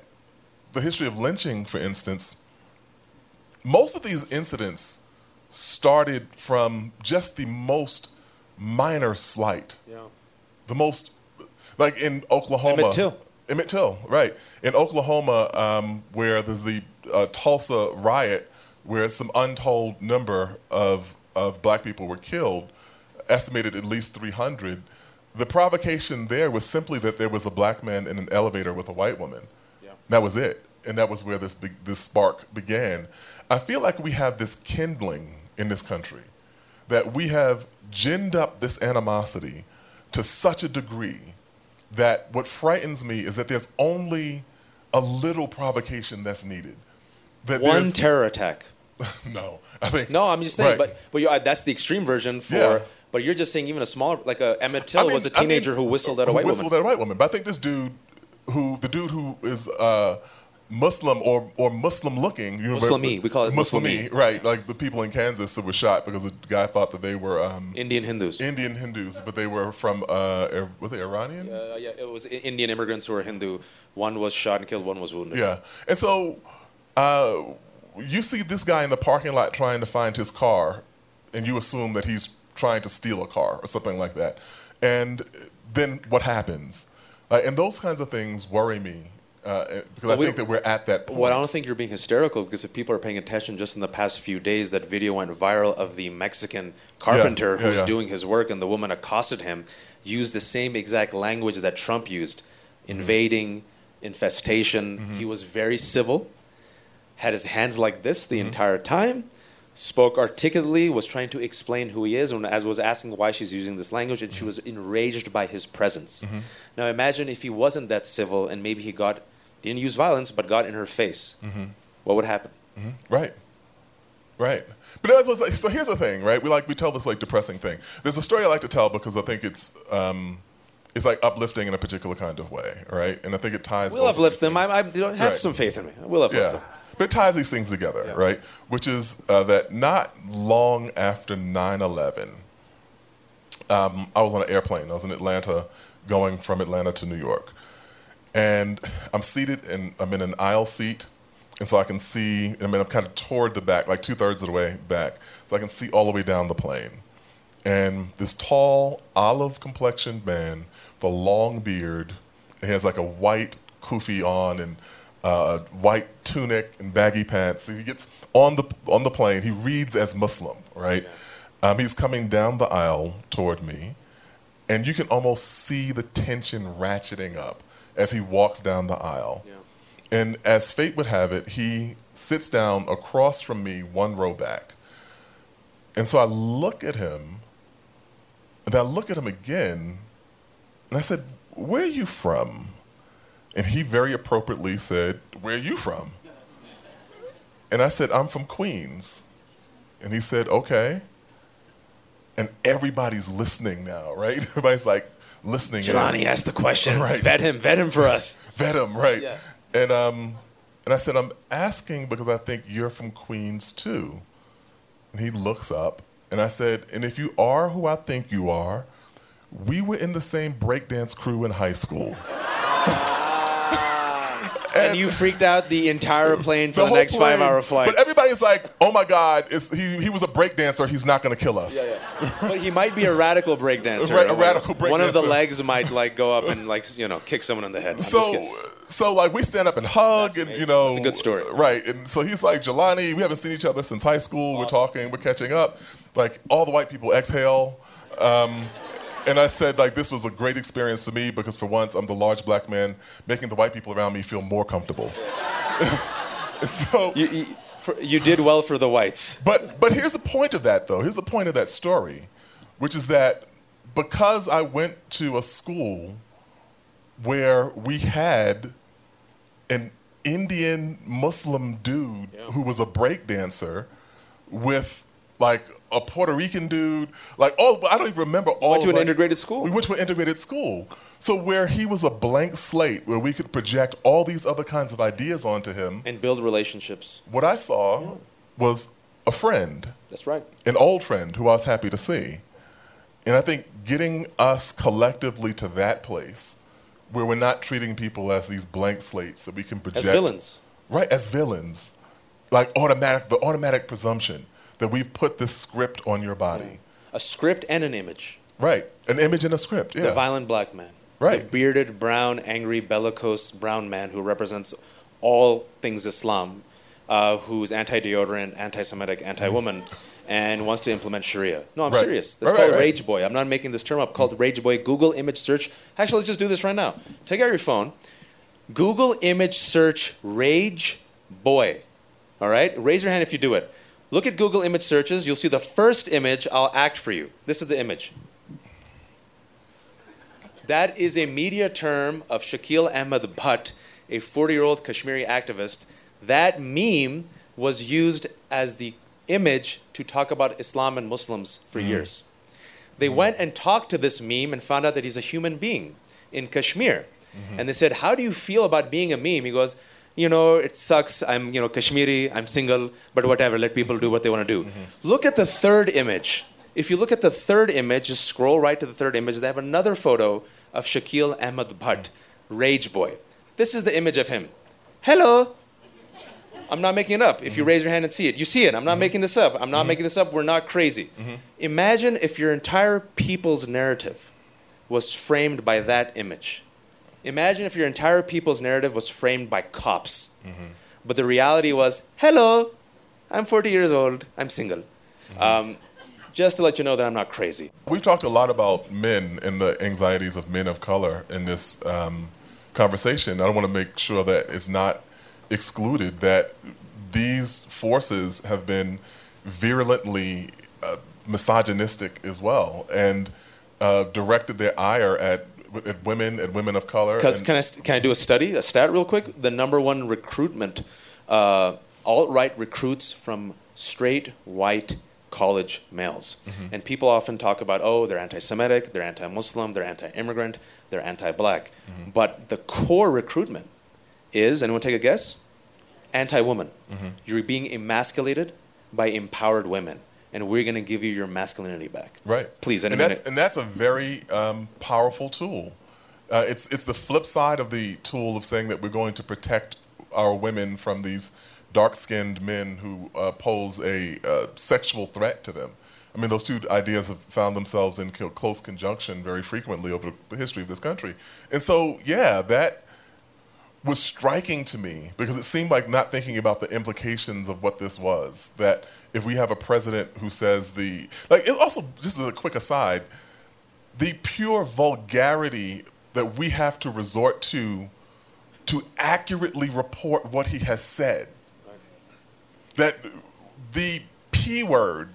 B: the history of lynching, for instance, most of these incidents started from just the most minor slight.
C: Yeah.
B: the most like in Oklahoma.
C: Emmett Till.
B: Emmett Till, right? In Oklahoma, um, where there's the uh, Tulsa riot, where some untold number of of black people were killed, estimated at least 300. The provocation there was simply that there was a black man in an elevator with a white woman. That was it, and that was where this this spark began. I feel like we have this kindling in this country, that we have ginned up this animosity to such a degree that what frightens me is that there's only a little provocation that's needed. That
C: One terror attack.
B: no, I think
C: No, I'm just saying,
B: Right.
C: but but you, that's the extreme version for.
B: Yeah.
C: But you're just saying even a smaller, like a Emmett Till
B: I mean-
C: was a
B: I mean,
C: teenager who whistled at a white
B: whistled
C: woman.
B: at a white woman. But I think this dude, who the dude who is uh, Muslim or or Muslim looking, you know,
C: Muslimi. We call it
B: Muslimi,
C: Muslimi.
B: right? Like the people in Kansas that were shot because the guy thought that they were um,
C: Indian Hindus.
B: Indian Hindus, but they were from uh, were they Iranian?
C: uh, yeah, it was Indian immigrants who were Hindu. One was shot and killed. One was wounded.
B: Yeah. And so, uh, you see this guy in the parking lot trying to find his car, and you assume that he's trying to steal a car or something like that. And then what happens? Uh, and those kinds of things worry me uh, because
C: Well,
B: I
C: we-
B: think that we're at that point.
C: Well, I don't think you're being hysterical because if people are paying attention, just in the past few days, that video went viral of the Mexican carpenter
B: Yeah,
C: who
B: yeah,
C: was
B: yeah.
C: doing his work, and the woman accosted him, used the same exact language that Trump used,
B: Mm-hmm.
C: invading, infestation. He was very civil, had his hands like this the
B: Mm-hmm.
C: entire time, spoke articulately, was trying to explain who he is, and as was asking why she's using this language, and she
B: Mm-hmm.
C: was enraged by his presence. Now imagine if he wasn't that civil, and maybe he got didn't use violence, but got in her face.
B: Mm-hmm.
C: What would happen?
B: Right. Right. But that's what's like, so here's the thing, right? We like we tell this like depressing thing. There's a story I like to tell because I think it's um, it's like uplifting in a particular kind of way, right? And I think it ties.
C: We'll uplift them. I. I have
B: Right.
C: some faith in me. We'll uplift
B: Yeah.
C: them.
B: But it ties these things together,
C: Yeah.
B: right? Which is uh, that not long after 9 11, um, I was on an airplane. I was in Atlanta going from Atlanta to New York. And I'm seated and I'm in an aisle seat. And so I can see, I mean, I'm kind of toward the back, like two thirds of the way back. So I can see all the way down the plane. And this tall, olive complexioned man with a long beard, he has like a white kufi on and uh, a white tunic and baggy pants. So he gets on the, on the plane. He reads as Muslim, right? Um, he's coming down the aisle toward me and you can almost see the tension ratcheting up as he walks down the aisle. And as fate would have it, he sits down across from me, one row back. And so I look at him, and I look at him again, and I said, Where are you from? And he very appropriately said, Where are you from? And I said, I'm from Queens. And he said, Okay. And everybody's listening now, right? Everybody's like listening. in.
C: Jelani, asked the questions.
B: Right.
C: Vet him. Vet him for us.
B: vet him, right?
C: Yeah.
B: And um, and I said, I'm asking because I think you're from Queens too. And he looks up, and I said, and if you are who I think you are, we were in the same breakdance crew in high school.
C: And, you freaked out the entire plane for the,
B: whole
C: next
B: plane.
C: five-hour flight.
B: But everybody's like, oh my God, it's, he, he was a breakdancer. He's not going to kill us.
C: but he might be a radical breakdancer.
B: Right, a radical
C: One of the legs might like go up and like you know kick someone in the head. I'm
B: so so like we stand up and hug
C: That's
B: and
C: amazing.
B: you know
C: That's a good story.
B: right and so he's like Jelani we haven't seen each other since high school we're talking we're catching up like all the white people exhale um, and I said like this was a great experience for me because for once I'm the large black man making the white people around me feel more comfortable so
C: You, you, for, you did well for the whites.
B: but but here's the point of that though. Here's the point of that story, which is that because I went to a school where we had an Indian Muslim dude who was a break dancer with like a Puerto Rican dude, like all I don't even remember all
C: went to an
B: our-
C: integrated school.
B: We went to an integrated school. So where he was a blank slate where we could project all these other kinds of ideas onto him,
C: And build relationships.
B: what I saw was a friend
C: That's right.
B: an old friend who I was happy to see. And I think getting us collectively to that place where we're not treating people as these blank slates that we can project
C: As villains.
B: Right, as villains. Like automatic the automatic presumption that we've put this script on your body.
C: A script and an image.
B: Right. An image and a script. Yeah.
C: The violent black man.
B: Right.
C: The bearded, brown, angry, bellicose brown man who represents all things Islam, uh, who's anti deodorant, anti Semitic, anti woman, and wants to implement Sharia. No, I'm
B: Right.
C: serious. That's
B: Right,
C: called
B: right.
C: Rage Boy. I'm not making this term up. Called Rage Boy. Google image search. Actually, let's just do this right now. Take out your phone. Google image search Rage Boy. All right? Raise your hand if you do it. Look at Google image searches. You'll see the first image. I'll act for you. This is the image. That is a media term of Shakil Ahmed Bhatt, a 40 year old Kashmiri activist. That meme was used as the image to talk about Islam and Muslims for mm. years. They mm. went and talked to this meme and found out that he's a human being in Kashmir. Mm-hmm. And they said, How do you feel about being a meme? He goes, You know, it sucks. I'm, you know, Kashmiri, I'm single, but whatever, let people do what they want to do. Mm-hmm. Look at the third image. If you look at the third image, just scroll right to the third image, they have another photo of Shakil Ahmed Bhatt, Rage Boy. This is the image of him. Hello. I'm not making it up. If you mm-hmm. raise your hand and see it, you see it. I'm not mm-hmm. making this up. I'm not making this up. We're not crazy. Imagine if your entire people's narrative was framed by that image. Imagine if your entire people's narrative was framed by cops. But the reality was, hello, I'm 40 years old, I'm single. Um, just to let you know that I'm not crazy.
B: We've talked a lot about men and the anxieties of men of color in this um, conversation. I want to make sure that it's not excluded that these forces have been virulently uh, misogynistic as well and uh, directed their ire at, at uh, women and women of color.
C: Can, can I, can I do a study, a stat real quick? The number one recruitment, uh, alt right recruits from straight white college males. Mm-hmm. And people often talk about, oh, they're anti Semitic, they're anti Muslim, they're anti immigrant, they're anti black. Mm-hmm. But the core recruitment is, anyone take a guess? Anti woman. Mm-hmm. You're being emasculated by empowered women. And we're going to give you your masculinity back.
B: Right.
C: Please,
B: and that's and that's a very um, powerful tool. Uh, it's it's the flip side of the tool of saying that we're going to protect our women from these dark-skinned men who uh, pose a uh, sexual threat to them. I mean, those two ideas have found themselves in close conjunction very frequently over the history of this country. And so, yeah, that was striking to me because it seemed like not thinking about the implications of what this was. That if we have a president who says the like, it also just as a quick aside, the pure vulgarity that we have to resort to to accurately report what he has said. That the p word.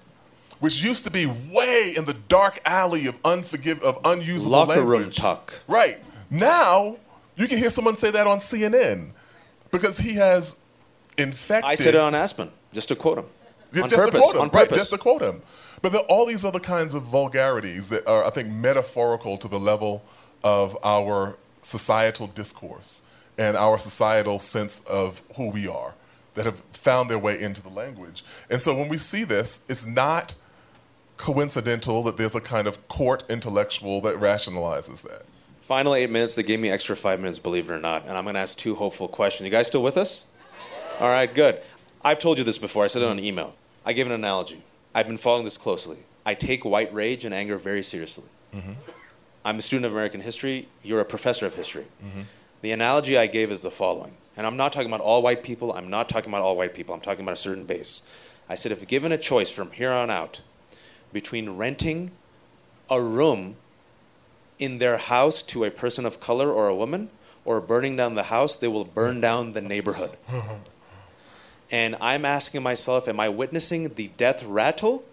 B: Which used to be way in the dark alley of unforgive of unusable
C: Locker
B: language.
C: room talk.
B: Right. Now, you can hear someone say that on CNN because he has infected.
C: I said it on Aspen, just to quote him.
B: Just
C: purpose.
B: to quote him. right,
C: purpose.
B: just to quote him. But there are all these other kinds of vulgarities that are, I think, metaphorical to the level of our societal discourse and our societal sense of who we are that have found their way into the language. And so when we see this, it's not coincidental that there's a kind of court intellectual that rationalizes that.
C: Final eight minutes. They gave me extra five minutes, believe it or not. And I'm going to ask two hopeful questions. You guys still with us? All right, good. I've told you this before. I said it on email. I gave an analogy. I've been following this closely. I take white rage and anger very seriously. Mm-hmm. I'm a student of American history. You're a professor of history. Mm-hmm. The analogy I gave is the following. And I'm not talking about all white people. I'm not talking about all white people. I'm talking about a certain base. I said, if given a choice from here on out between renting a room in their house to a person of color or a woman or burning down the house, they will burn down the neighborhood. and I'm asking myself, am I witnessing the death rattle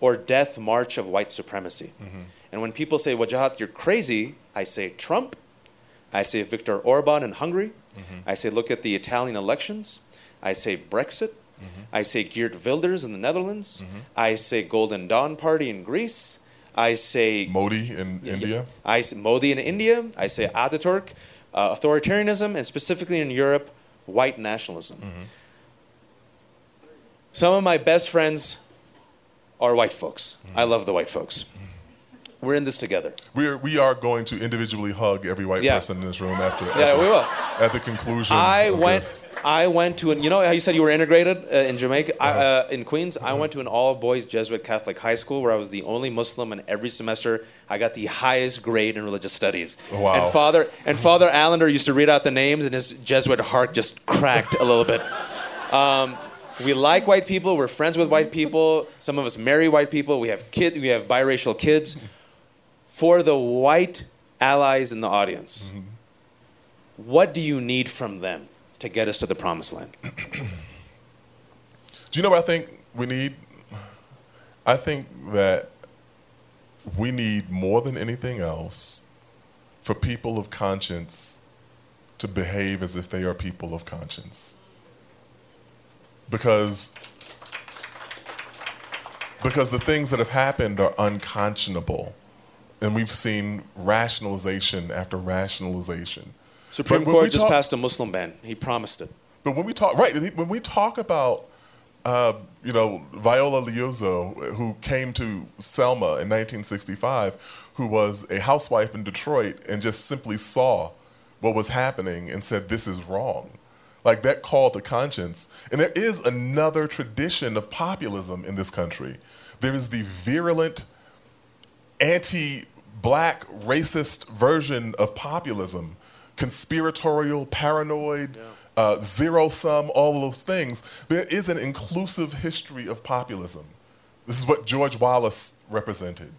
C: or death march of white supremacy? Mm-hmm. And when people say, Wajahat, you're crazy, I say Trump, I say Viktor Orban in Hungary, mm-hmm. I say look at the Italian elections, I say Brexit, mm-hmm. I say Geert Wilders in the Netherlands, I say Golden Dawn Party in Greece, I say
B: Modi in India.
C: I say Modi in India. I say Ataturk, uh, authoritarianism, and specifically in Europe, white nationalism. Some of my best friends are white folks. I love the white folks. We're in this together.
B: We are, we are going to individually hug every white
C: Yeah.
B: person in this room after,
C: Yeah,
B: at,
C: we will.
B: at the conclusion.
C: I went.
B: this.
C: I went to an. You know how you said you were integrated uh, in Jamaica, I, uh, in Queens. I went to an all-boys Jesuit Catholic high school where I was the only Muslim, and every semester I got the highest grade in religious studies.
B: Wow.
C: And Father and Father Allender used to read out the names, and his Jesuit heart just cracked a little bit. Um, we like white people. We're friends with white people. Some of us marry white people. We have kid. We have biracial kids. For the white allies in the audience, what do you need from them to get us to the promised land?
B: Do you know what I think we need? I think that we need more than anything else for people of conscience to behave as if they are people of conscience. Because because the things that have happened are unconscionable. And we've seen rationalization after rationalization.
C: Supreme Court just
B: talk-
C: passed a Muslim ban. He promised it.
B: But when we talk, right, when we talk about, uh, you know, Viola Liuzzo, who came to Selma in 1965, who was a housewife in Detroit and just simply saw what was happening and said, this is wrong. Like that call to conscience. And there is another tradition of populism in this country. There is the virulent, anti black, racist version of populism, conspiratorial, paranoid. Yeah. Uh, zero sum, all of those things. There is an inclusive history of populism. This is what George Wallace represented.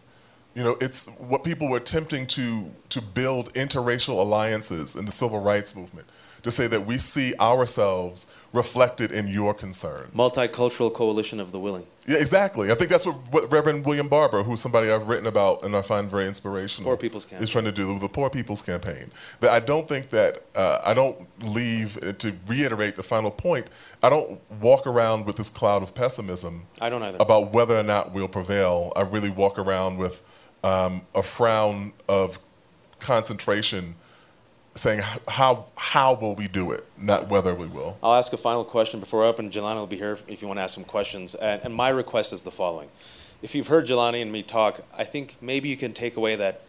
B: You know, it's what people were attempting to, to build interracial alliances in the civil rights movement to say that we see ourselves reflected in your concerns.
C: Multicultural coalition of the willing.
B: Yeah, exactly. I think that's what, what Reverend William Barber, who's somebody I've written about and I find very inspirational,
C: Poor People's Campaign.
B: is trying to do the Poor People's Campaign. That I don't think that uh, I don't leave uh, to reiterate the final point. I don't walk around with this cloud of pessimism.
C: I don't either.
B: About whether or not we'll prevail. I really walk around with um, a frown of concentration saying how how will we do it, not whether we will.
C: I'll ask a final question before I open. Jelani will be here if you want to ask some questions. And, and, my request is the following: If you've heard Jelani and me talk, I think maybe you can take away that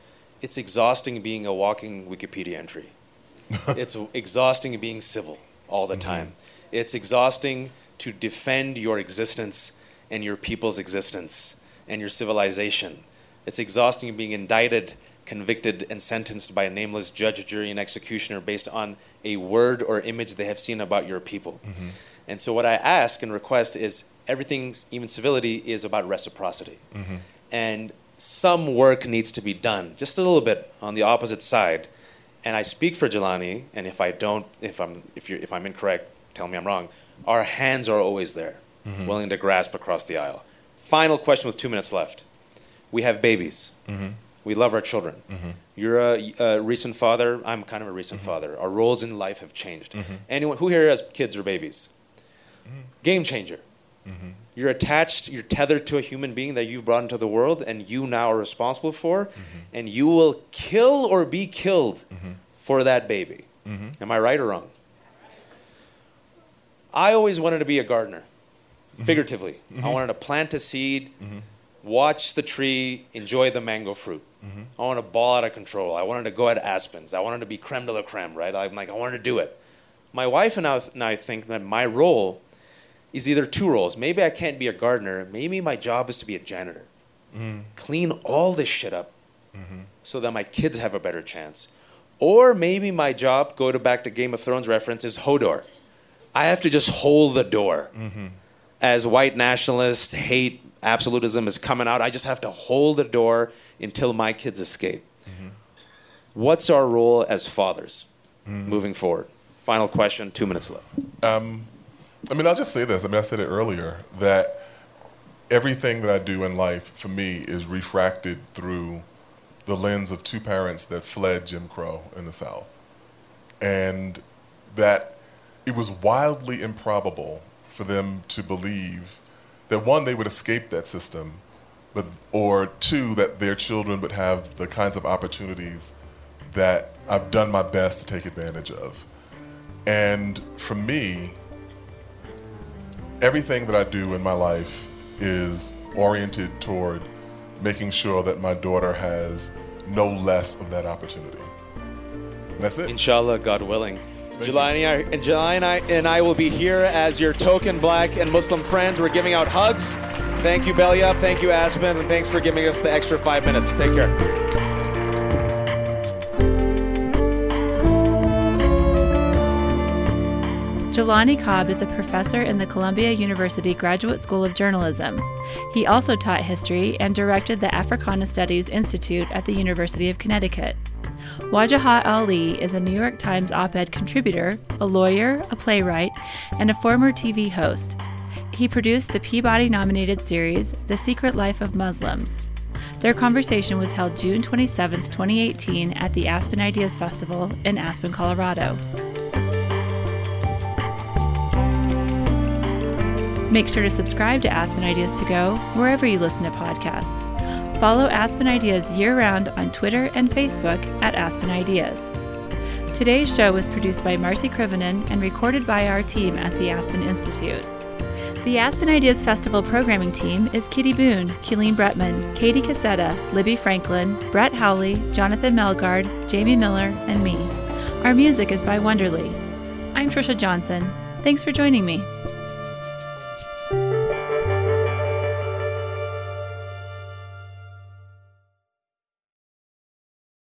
C: it's exhausting being a walking Wikipedia entry. it's exhausting being civil all the mm-hmm. time. It's exhausting to defend your existence and your people's existence and your civilization. It's exhausting being indicted convicted and sentenced by a nameless judge, jury, and executioner based on a word or image they have seen about your people. Mm-hmm. And so, what I ask and request is everything, even civility, is about reciprocity. Mm-hmm. And some work needs to be done, just a little bit on the opposite side. And I speak for Jelani, and if I don't, if I'm, if, you're, if I'm incorrect, tell me I'm wrong. Our hands are always there, mm-hmm. willing to grasp across the aisle. Final question with two minutes left. We have babies. We love our children. Mm-hmm. You're a, a, recent father. I'm kind of a recent mm-hmm. father. Our roles in life have changed. Mm-hmm. Anyone who here has kids or babies? Mm-hmm. Game changer. Mm-hmm. You're attached. You're tethered to a human being that you've brought into the world, and you now are responsible for, mm-hmm. and you will kill or be killed for that baby. Am I right or wrong? I always wanted to be a gardener, figuratively. I wanted to plant a seed watch the tree, enjoy the mango fruit. Mm-hmm. I want to ball out of control. I wanted to go at Aspens. I wanted to be creme de la creme, right? I'm like, I wanted to do it. My wife and I, and I think that my role is either two roles. Maybe I can't be a gardener. Maybe my job is to be a janitor. Mm-hmm. Clean all this shit up mm-hmm. so that my kids have a better chance. Or maybe my job, go to back to Game of Thrones reference, is Hodor. I have to just hold the door. Mm-hmm. As white nationalists hate absolutism is coming out. I just have to hold the door until my kids escape. Mm-hmm. What's our role as fathers mm-hmm. moving forward? Final question, two minutes left. Um,
B: I mean, I'll just say this. I mean, I said it earlier that everything that I do in life for me is refracted through the lens of two parents that fled Jim Crow in the South. And that it was wildly improbable for them to believe that one, they would escape that system, but or two, that their children would have the kinds of opportunities that I've done my best to take advantage of. And for me, everything that I do in my life is oriented toward making sure that my daughter has no less of that opportunity. That's it.
C: Inshallah, God willing. Jelani and Jelani and I, and I will be here as your token black and Muslim friends. We're giving out hugs. Thank you, Belly Up. Thank you, Aspen. And thanks for giving us the extra five minutes. Take care.
A: Jelani Cobb is a professor in the Columbia University Graduate School of Journalism. He also taught history and directed the Africana Studies Institute at the University of Connecticut. Wajahat Ali is a New York Times op ed contributor, a lawyer, a playwright, and a former TV host. He produced the Peabody nominated series, The Secret Life of Muslims. Their conversation was held June 27, 2018, at the Aspen Ideas Festival in Aspen, Colorado. Make sure to subscribe to Aspen Ideas to Go wherever you listen to podcasts. Follow Aspen Ideas year round on Twitter and Facebook at Aspen Ideas. Today's show was produced by Marci Krivonen and recorded by our team at the Aspen Institute. The Aspen Ideas Festival programming team is Kitty Boone, Keeleen Bretman, Katie Cassetta, Libby Franklin, Brett Howley, Jonathan Melgard, Jamie Miller, and me. Our music is by Wonderly. I'm Trisha Johnson. Thanks for joining me.